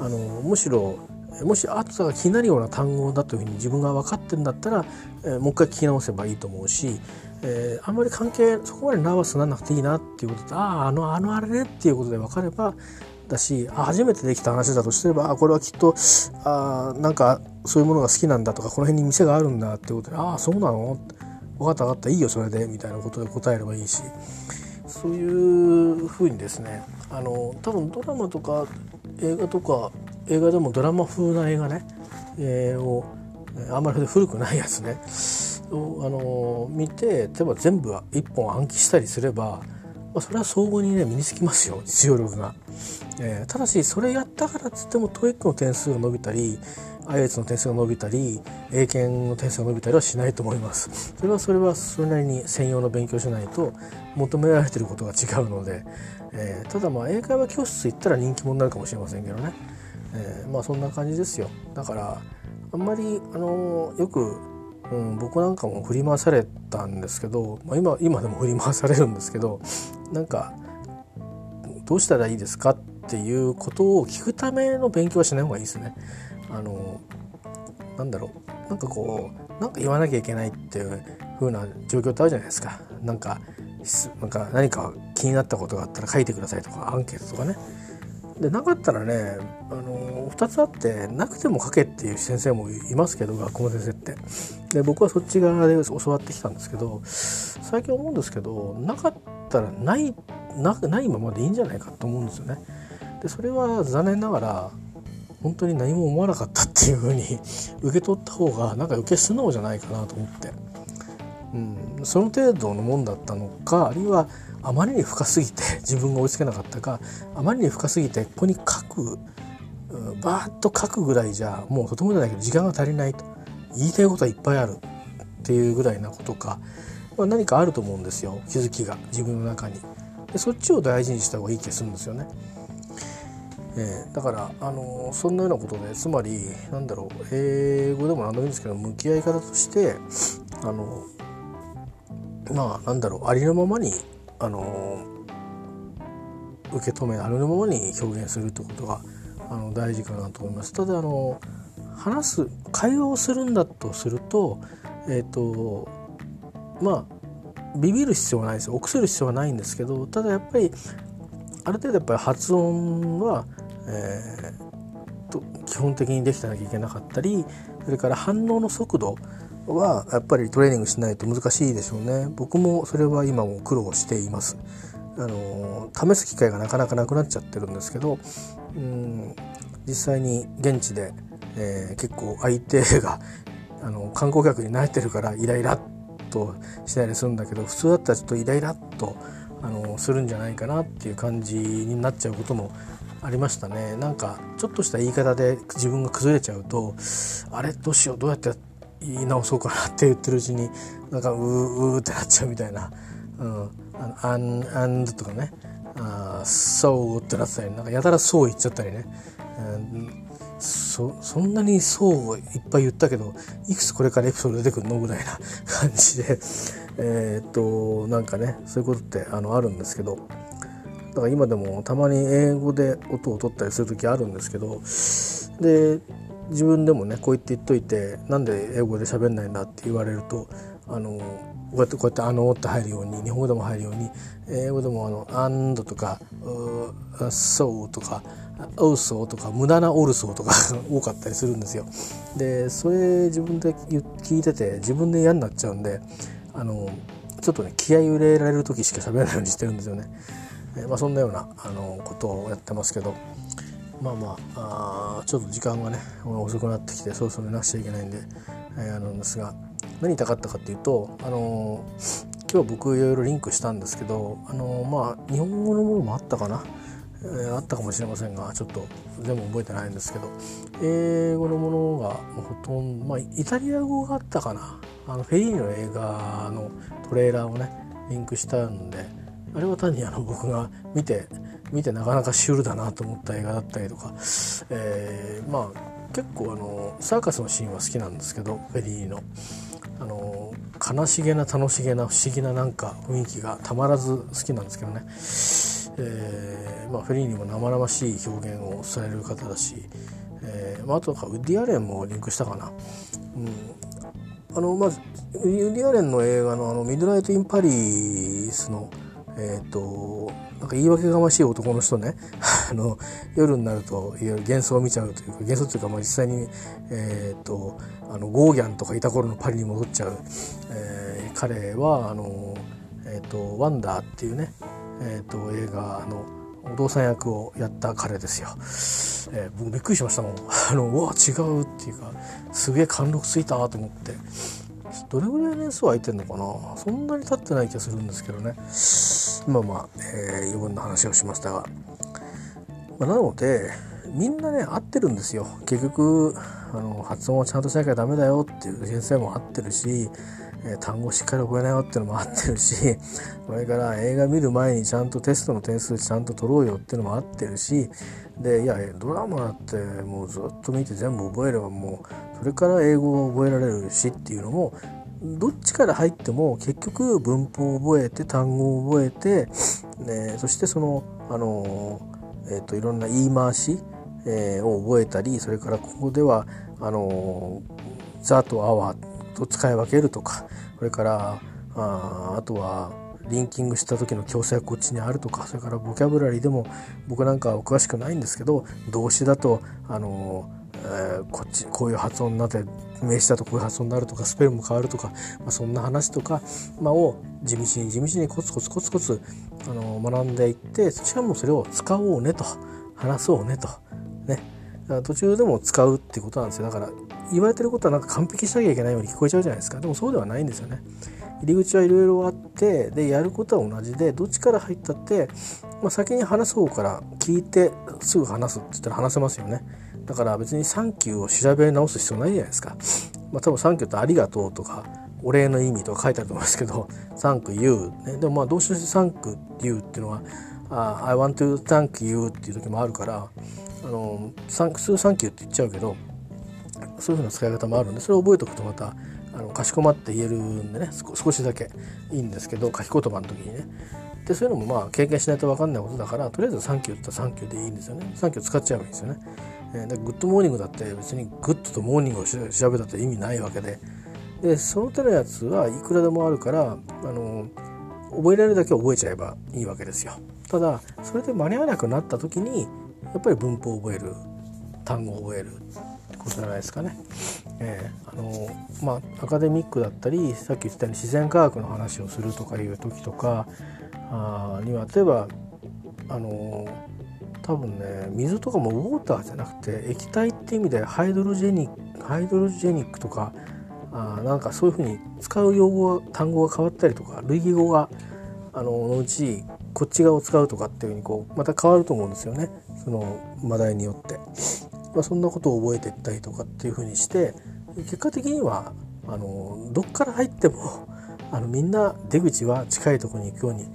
あのむしろもし後さが気になるような単語だというふうに自分が分かってるんだったら、えー、もう一回聞き直せばいいと思うし、えー、あんまり関係そこまでナーバスにならなくていいなっていうことであああのあのあれねっていうことで分かればだし初めてできた話だとすればこれはきっとあなんかそういうものが好きなんだとかこの辺に店があるんだってことでああそうなの？分かった分かったいいよそれでみたいなことで答えればいいしそういうふうにですねあの多分ドラマとか映画とか映画でもドラマ風な映画ね、えー、をあんまり古くないやつねをあの見て例えば全部一本暗記したりすれば、まあ、それは相互にね身につきますよ実用力が。えー、ただしそれやったからっつっても TOEIC の点数が伸びたり IELTS の点数が伸びたり英検の点数が伸びたりはしないと思います。それはそれはそれなりに専用の勉強しないと求められてることが違うので、えー、ただまあ英会話教室行ったら人気者になるかもしれませんけどね、えー、まあそんな感じですよ。だからあんまりあのよく、うん、僕なんかも振り回されたんですけど、まあ今、今でも振り回されるんですけどなんかどうしたらいいですかっていうことを聞くための勉強はしない方がいいですね。あのなんだろうなんかこうなんか言わなきゃいけないっていう風な状況ってあるじゃないですか。なんかなんか何か気になったことがあったら書いてくださいとかアンケートとかね。でなかったらねあの2つあってなくても書けっていう先生もいますけど学校の先生って。で僕はそっち側で教わってきたんですけど最近思うんですけどなかったらないなないままでいいんじゃないかと思うんですよね。でそれは残念ながら本当に何も思わなかったっていうふうに受け取った方がなんか余計素直じゃないかなと思って、うん、その程度のもんだったのかあるいはあまりに深すぎて自分が追いつけなかったかあまりに深すぎてここに書くバーッと書くぐらいじゃもうとてもじゃないけど時間が足りないと言いたいことはいっぱいあるっていうぐらいなことか、まあ、何かあると思うんですよ気づきが自分の中にでそっちを大事にした方がいい気がするんですよね。えー、だから、あのー、そんなようなことでつまりなんだろう英語でも何でもいいんですけど向き合い方としてあのまあなんだろうありのままに、あの、受け止めありのままに表現するってことがあの大事かなと思います。ただあの話す会話をするんだとするとえっ、とまあビビる必要はないですよ臆する必要はないんですけどただやっぱりある程度やっぱり発音は、えー、と基本的にできてなきゃいけなかったりそれから反応の速度はやっぱりトレーニングしないと難しいでしょうね。僕もそれは今も苦労しています。あの試す機会がなかなかなくなっちゃってるんですけどうん実際に現地で、えー、結構相手があの観光客に慣れてるからイライラっとしないでするんだけど普通だったらちょっとイライラっとあのするんじゃないかなっていう感じになっちゃうこともありましたね。なんかちょっとした言い方で自分が崩れちゃうとあれ？どうしよう？どうやって言い直そうかなって言ってるうちになんかうーうーってなっちゃうみたいな「うん、あんあん」とかね「あそう」ってなってたりなんかやたら「そう」言っちゃったりね、うん。そそんなにそういっぱい言ったけどいくつこれからエピソード出てくるのぐらいな感じで。えー、っとなんかねそういうことってあのあるんですけど。だから今でもたまに英語で音を取ったりする時あるんですけど。で自分でもねこう言って言っといてなんで英語で喋んないんだって言われるとあのこうやってこうやって「あの」って入るように日本語でも入るように英語でもあの「アンド」とか「そう」とか「オウソー」とか無駄な「オルソー」とか 多かったりするんですよ。でそれ自分で聞いてて自分で嫌になっちゃうんであのちょっとね気合い入れられる時しか喋らないようにしてるんですよね。えまあ、そんなようなあのことをやってますけどまあまああちょっと時間がね遅くなってきてそろそろ寝なくちゃいけないんで、えー、あのですが何言いたかったかっていうと、あの今日僕いろいろリンクしたんですけど、あのまあ日本語のものもあったかな、えー、あったかもしれませんがちょっと全部覚えてないんですけど英語のものがほとんど、まあ、イタリア語があったかな？あのフェリーの映画のトレーラーをねリンクしたんであれは単にあの僕が見て見てなかなかシュールだなと思った映画だったりとか、えー、まあ結構あのサーカスのシーンは好きなんですけどフェリーの。あの悲しげな楽しげな不思議ななんか雰囲気がたまらず好きなんですけどね、えーまあ、フェリーにも生々しい表現をされる方だし、えーまあ、あとはウッディ・アレンもリンクしたかな。うん。あのまずウッディ・アレンの映画の「あのミッドナイト・イン・パリスの」えっ、ー、となんか言い訳がましい男の人ね あの夜になるといわ幻想を見ちゃうというか幻想というかまあ実際に、えーと、あのゴーギャンとかいた頃のパリに戻っちゃう、えー、彼はあの、えーと「ワンダー」っていうね、えーと、映画のお父さん役をやった彼ですよ。えー、僕びっくりしましたもん。あのうわ違うっていうかすげえ貫禄ついたと思って。どれぐらい年数空いてんのかな？そんなに経ってない気がするんですけどね。まあまあ、えー、余分な話をしましたが、まあ、なのでみんなね合ってるんですよ。結局あの発音をちゃんとしなきゃダメだよっていう先生も合ってるし、え、単語しっかり覚えなよっていうのも合ってるし それから映画見る前にちゃんとテストの点数ちゃんと取ろうよっていうのも合ってるしでいやドラマだってもうずっと見て全部覚えればもうそれから英語を覚えられるしっていうのもどっちから入っても結局文法を覚えて単語を覚えて、ね、そしてそのあの、えーと、いろんな言い回し、えー、を覚えたりそれからここではあの「ザ」と「アワ」と使い分けるとかそれからああとはリンキングした時の強制はこっちにあるとかそれからボキャブラリーでも僕なんかは詳しくないんですけど動詞だとあのえー、こっちこういう発音になって名詞だとこういう発音になるとかスペルも変わるとか、まあ、そんな話とか、まあ、を地道に地道にコツコツコツコツあの学んでいってしかもそれを使おうねと話そうねとね。途中でも使うってことなんですよだから言われてることはなんか完璧しなきゃいけないように聞こえちゃうじゃないですかでもそうではないんですよね。入り口はいろいろあってでやることは同じでどっちから入ったって、まあ、先に話す方から聞いてすぐ話すって言ったら話せますよね。だから別に「サンキュー」を調べ直す必要ないじゃないですか。まあ、多分「サンキュー」って「ありがとう」とかお礼の意味とか書いてあると思いますけど「サンクユー」ねでもまあ動詞として「サンクユー」っていうのは「あ I want to thank you」っていう時もあるからあのサン普通「サンキュー」って言っちゃうけどそういうふうな使い方もあるんでそれを覚えておくとまたあのかしこまって言えるんでね少しだけいいんですけど書き言葉の時にねでそういうのもまあ経験しないと分かんないことだからとりあえず「サンキュー」って言ったら「サンキュー」でいいんですよね「サンキュー」使っちゃえばいいんですよね。えで Good morning だって別に good と morning を調べたって意味ないわけででその手のやつはいくらでもあるからあの覚えられるだけ覚えちゃえばいいわけですよ。ただそれで間に合わなくなった時にやっぱり文法を覚える単語を覚えるってことじゃないですかね。えー、あのまあアカデミックだったりさっき言ったように自然科学の話をするとかいう時とかあには例えばあの多分ね水とかもウォーターじゃなくて液体っていう意味でハイドロジェニックハイドロジェニックとかあなんかそういうふうに使う用語単語が変わったりとか類義語があののうちこっち側を使うとかっていうふうにこうまた変わると思うんですよね。その話題によって、まあ、そんなことを覚えていったりとかっていうふうにして結果的にはあのどっから入っても あのみんな出口は近いところに行くように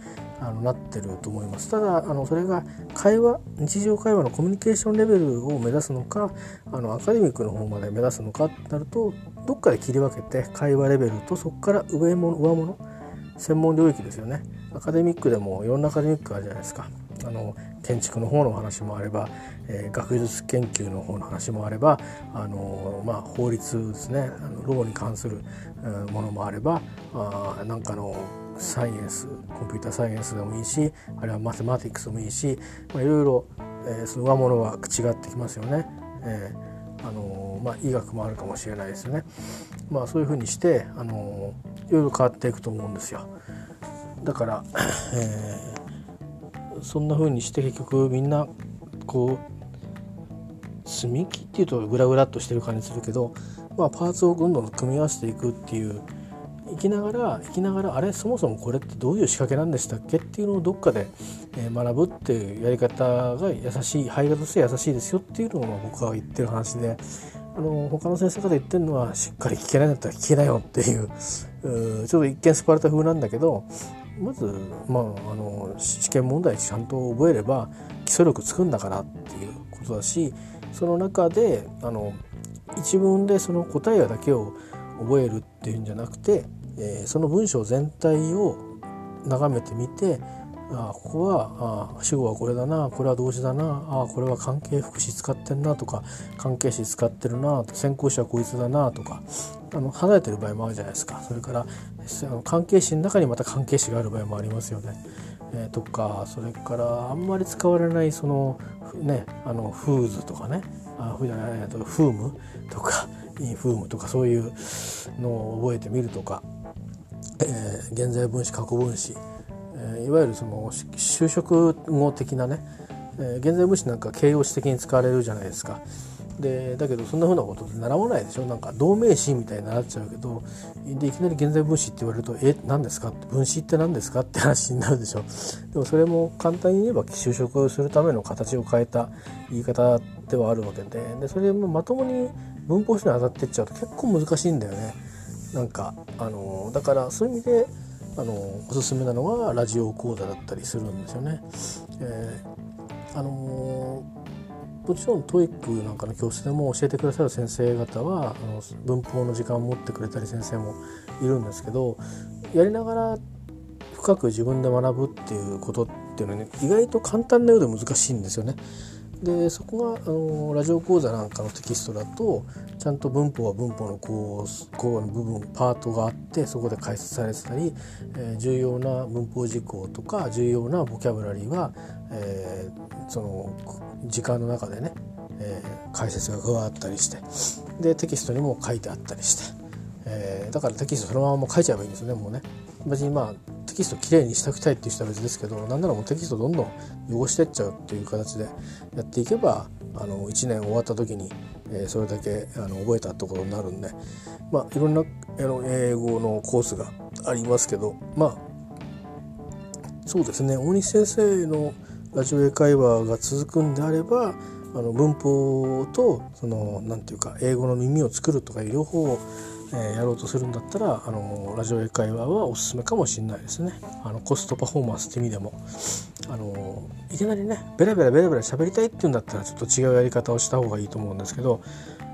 あのなってると思います。ただあのそれが会話日常会話のコミュニケーションレベルを目指すのかあのアカデミックの方まで目指すのかってなるとどっかで切り分けて会話レベルとそこから上物上物専門領域ですよねアカデミックでもいろんなアカデミックあるじゃないですかあの建築の方の話もあれば、えー、学術研究の方の話もあればあの、まあ、法律ですねあのローに関するものもあればあなんかのサイエンスコンピューターサイエンスでもいいしあるいはマテマティックスでもいいし、まあ、いろいろ、えー、その上物は違ってきますよね。えーあのまあ、医学もあるかもしれないですよね。まあ、そういうふうにして、あのいろいろ変わっていくと思うんですよ。だから、えー、そんなふうにして結局みんなこう積み木っていうとグラグラっとしてる感じするけど、まあ、パーツをどんどん組み合わせていくっていう生きながら生きながらあれそもそもこれってどういう仕掛けなんでしたっけっていうのをどっかで学ぶっていうやり方が優しい肺がとして優しいですよっていうのが僕が言ってる話であの他の先生方言ってるのはしっかり聞けないんだったら聞けないよっていうちょっと一見スパルタ風なんだけどまず、まあ、あの試験問題ちゃんと覚えれば基礎力つくんだからっていうことだしその中であの一文でその答えだけを覚えるっていうんじゃなくてえー、その文章全体を眺めてみてあここはあ主語はこれだなこれは動詞だなあこれは関係副詞使ってんなとか関係詞使ってるな先行詞はこいつだなとかあの離れてる場合もあるじゃないですか。それから関係詞の中にまた関係詞がある場合もありますよね。えー、とかそれからあんまり使われないそのねあのフーズとかね。あフームとかインフームとかそういうのを覚えてみるとか。えー、現在分詞過去分詞、えー、いわゆるその就職語的なね、えー、現在分詞なんか形容詞的に使われるじゃないですか。でだけどそんなふうなことって習わないでしょなんか同名詞みたいに習っちゃうけどでいきなり現在分詞って言われると「え何ですか?」って「分詞って何ですか?」って話になるでしょでもそれも簡単に言えば就職をするための形を変えた言い方ではあるわけででそれもまともに文法書に当たってっちゃうと結構難しいんだよね。なんかあのだからそういう意味であのおすすめなのはラジオ講座だったりするんですよね。えー、あのもちろん TOEIC なんかの教室でも教えてくださる先生方はあの文法の時間を持ってくれたり先生もいるんですけどやりながら深く自分で学ぶっていうことっていうのはね意外と簡単なようで難しいんですよね。でそこがあのラジオ講座なんかのテキストだとちゃんと文法は文法のこうこうの部分パートがあってそこで解説されてたり、えー、重要な文法事項とか重要なボキャブラリーは、えー、その時間の中でね、えー、解説が加わったりしてでテキストにも書いてあったりして、えー、だからテキストそのままも書いちゃえばいいんですよねもうね。別にまあテキストきれいにしておきたいっていう人は別ですけどなんならもうテキストどんどん汚してっちゃうっていう形でやっていけばあの1年終わった時に、えー、それだけあの覚えたってことになるんでまあいろんなあの英語のコースがありますけどまあそうですね。大西先生のラジオ英会話が続くんであればあの文法とその何て言うか英語の耳を作るとかいう両方をえやろうとするんだったらあのラジオ英会話はおすすめかもしれないですね。あのコストパフォーマンスって意味でも。あのいきなりねベラベラベラベラ喋りたいっていうんだったらちょっと違うやり方をした方がいいと思うんですけど、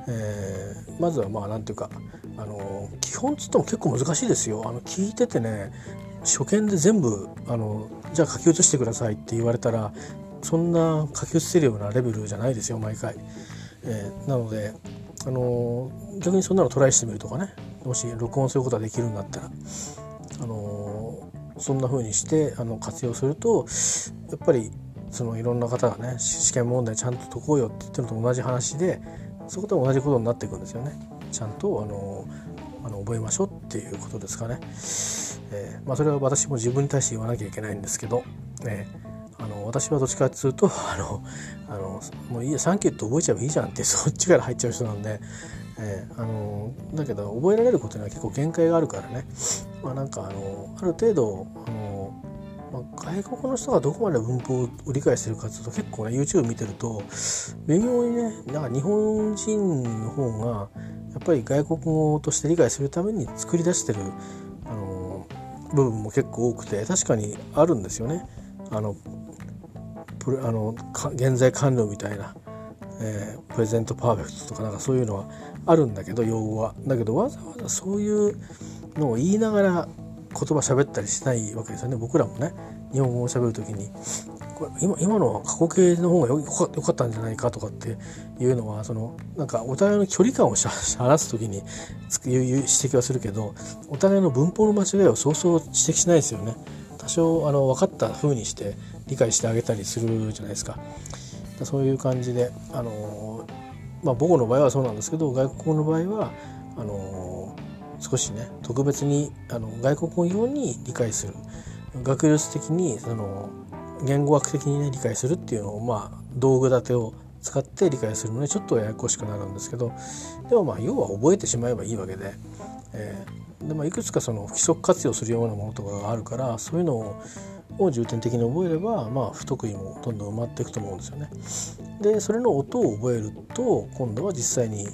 えー、まずはまあ何ていうかあの基本つっても結構難しいですよ。あの聞いててね初見で全部あのじゃあ書き写してくださいって言われたらそんな書き写せるようなレベルじゃないですよ毎回。えー、なのであの逆にそんなのトライしてみるとかねもし録音することができるんだったら、あのそんな風にしてあの活用するとやっぱりそのいろんな方がね試験問題ちゃんと解こうよって言ってるのと同じ話でそこと同じことになっていくんですよね。ちゃんとあのあの覚えましょうっていうことですかね。えー、まあ、それは私も自分に対して言わなきゃいけないんですけど、えー、あの私はどっちかっていうと あのあのもういいやサンキューって覚えちゃえばいいじゃんって そっちから入っちゃう人なんで、えー、あのだけど覚えられることには結構限界があるからね、まあ、なんかあのある程度あの、まあ、外国の人がどこまで文法を理解してるかっていうと結構ね YouTube 見てると微妙にねなんか日本人の方がやっぱり外国語として理解するために作り出してるあの部分も結構多くて確かにあるんですよね。あのプあの現在完了みたいな、えー、プレゼントパーフェクトとかなんかそういうのはあるんだけど用語は。だけどわざわざそういうのを言いながら言葉喋ったりしないわけですよね僕らもね日本語を喋る時にこれ今今の過去形の方がよよかったんじゃないかとかっていうのはそのなんかお互いの距離感を話す時にいう指摘はするけどお互いの文法の間違いをそうそう指摘しないですよね。多少あの分かった風にして理解してあげたりするじゃないですか。そういう感じであのまあ母語の場合はそうなんですけど外国語の場合はあの少しね特別にあの外国語用に理解する学術的にその言語学的にね理解するっていうのをまあ道具立てを使って理解するのでちょっとややこしくなるんですけどでもまあ要は覚えてしまえばいいわけで,、えーでまあ、いくつかその不規則活用するようなものとかがあるからそういうのをを重点的に覚えれば、まあ、不得意もどんどん埋まっていくと思うんですよね。でそれの音を覚えると今度は実際に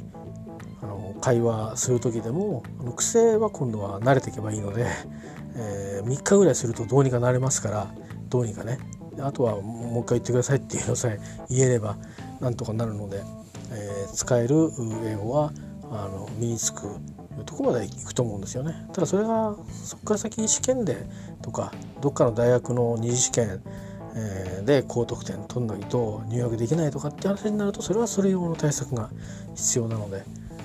あの会話する時でもあの癖は今度は慣れていけばいいので、えー、3日ぐらいするとどうにかなれますからどうにかねあとはもう一回言ってくださいっていうのさえ言えればなんとかなるので、えー、使える英語はあの身につくとこまで行くと思うんですよね。ただそれがそこから先試験でとかどっかの大学の二次試験、で高得点取んないと入学できないとかって話になるとそれはそれ用の対策が必要なので、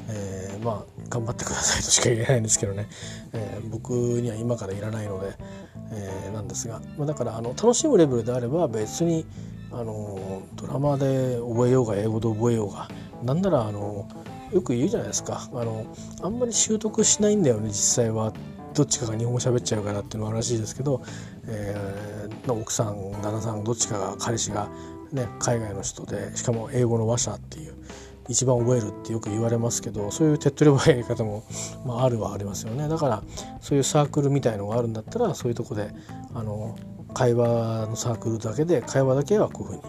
えー、まあ頑張ってくださいとしか言えないんですけどね、えー、僕には今からいらないので、えー、なんですが、まあ、だからあの楽しむレベルであれば別にあのドラマで覚えようが英語で覚えようがなんならあのよく言うじゃないですか。あのあんまり習得しないんだよね実際は。どっちかが日本語喋っちゃうからっていうのはらしいですけど、えー、奥さん旦那さんどっちかが彼氏が、ね、海外の人でしかも英語の話者っていう一番覚えるってよく言われますけどそういう手っ取り早い方も、まあ、あるはありますよね。だからそういうサークルみたいのがあるんだったらそういうとこであの会話のサークルだけで会話だけはこういうふ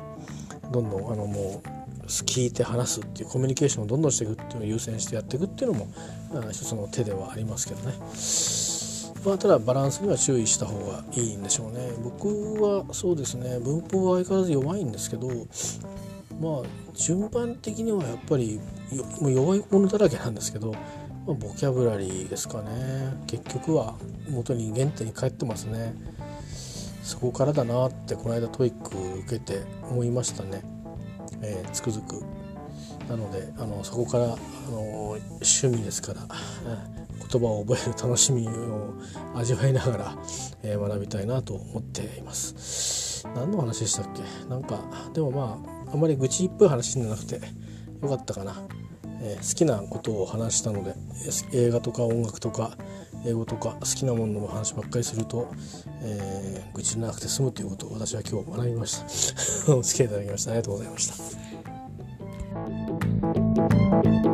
うにどんどんあのもう聞いて話すっていうコミュニケーションをどんどんしていくっていうのを優先してやっていくっていうのも一つの手ではありますけどね。まあ、ただバランスには注意した方がいいんでしょうね。僕はそうですね文法は相変わらず弱いんですけどまあ順番的にはやっぱりもう弱いものだらけなんですけど、まあ、ボキャブラリーですかね結局は元に原点に帰ってますねそこからだなってこの間 TOEIC 受けて思いましたね、えー、つくづく。なのであのそこからあの趣味ですから、言葉を覚える楽しみを味わいながら、えー、学びたいなと思っています。何の話でしたっけ？なんかでもまああんまり愚痴っぽい話じゃなくてよかったかな、えー、好きなことを話したので映画とか音楽とか英語とか好きなものの話ばっかりすると、えー、愚痴なくて済むということを私は今日学びました。お付き合いいただきましたありがとうございました。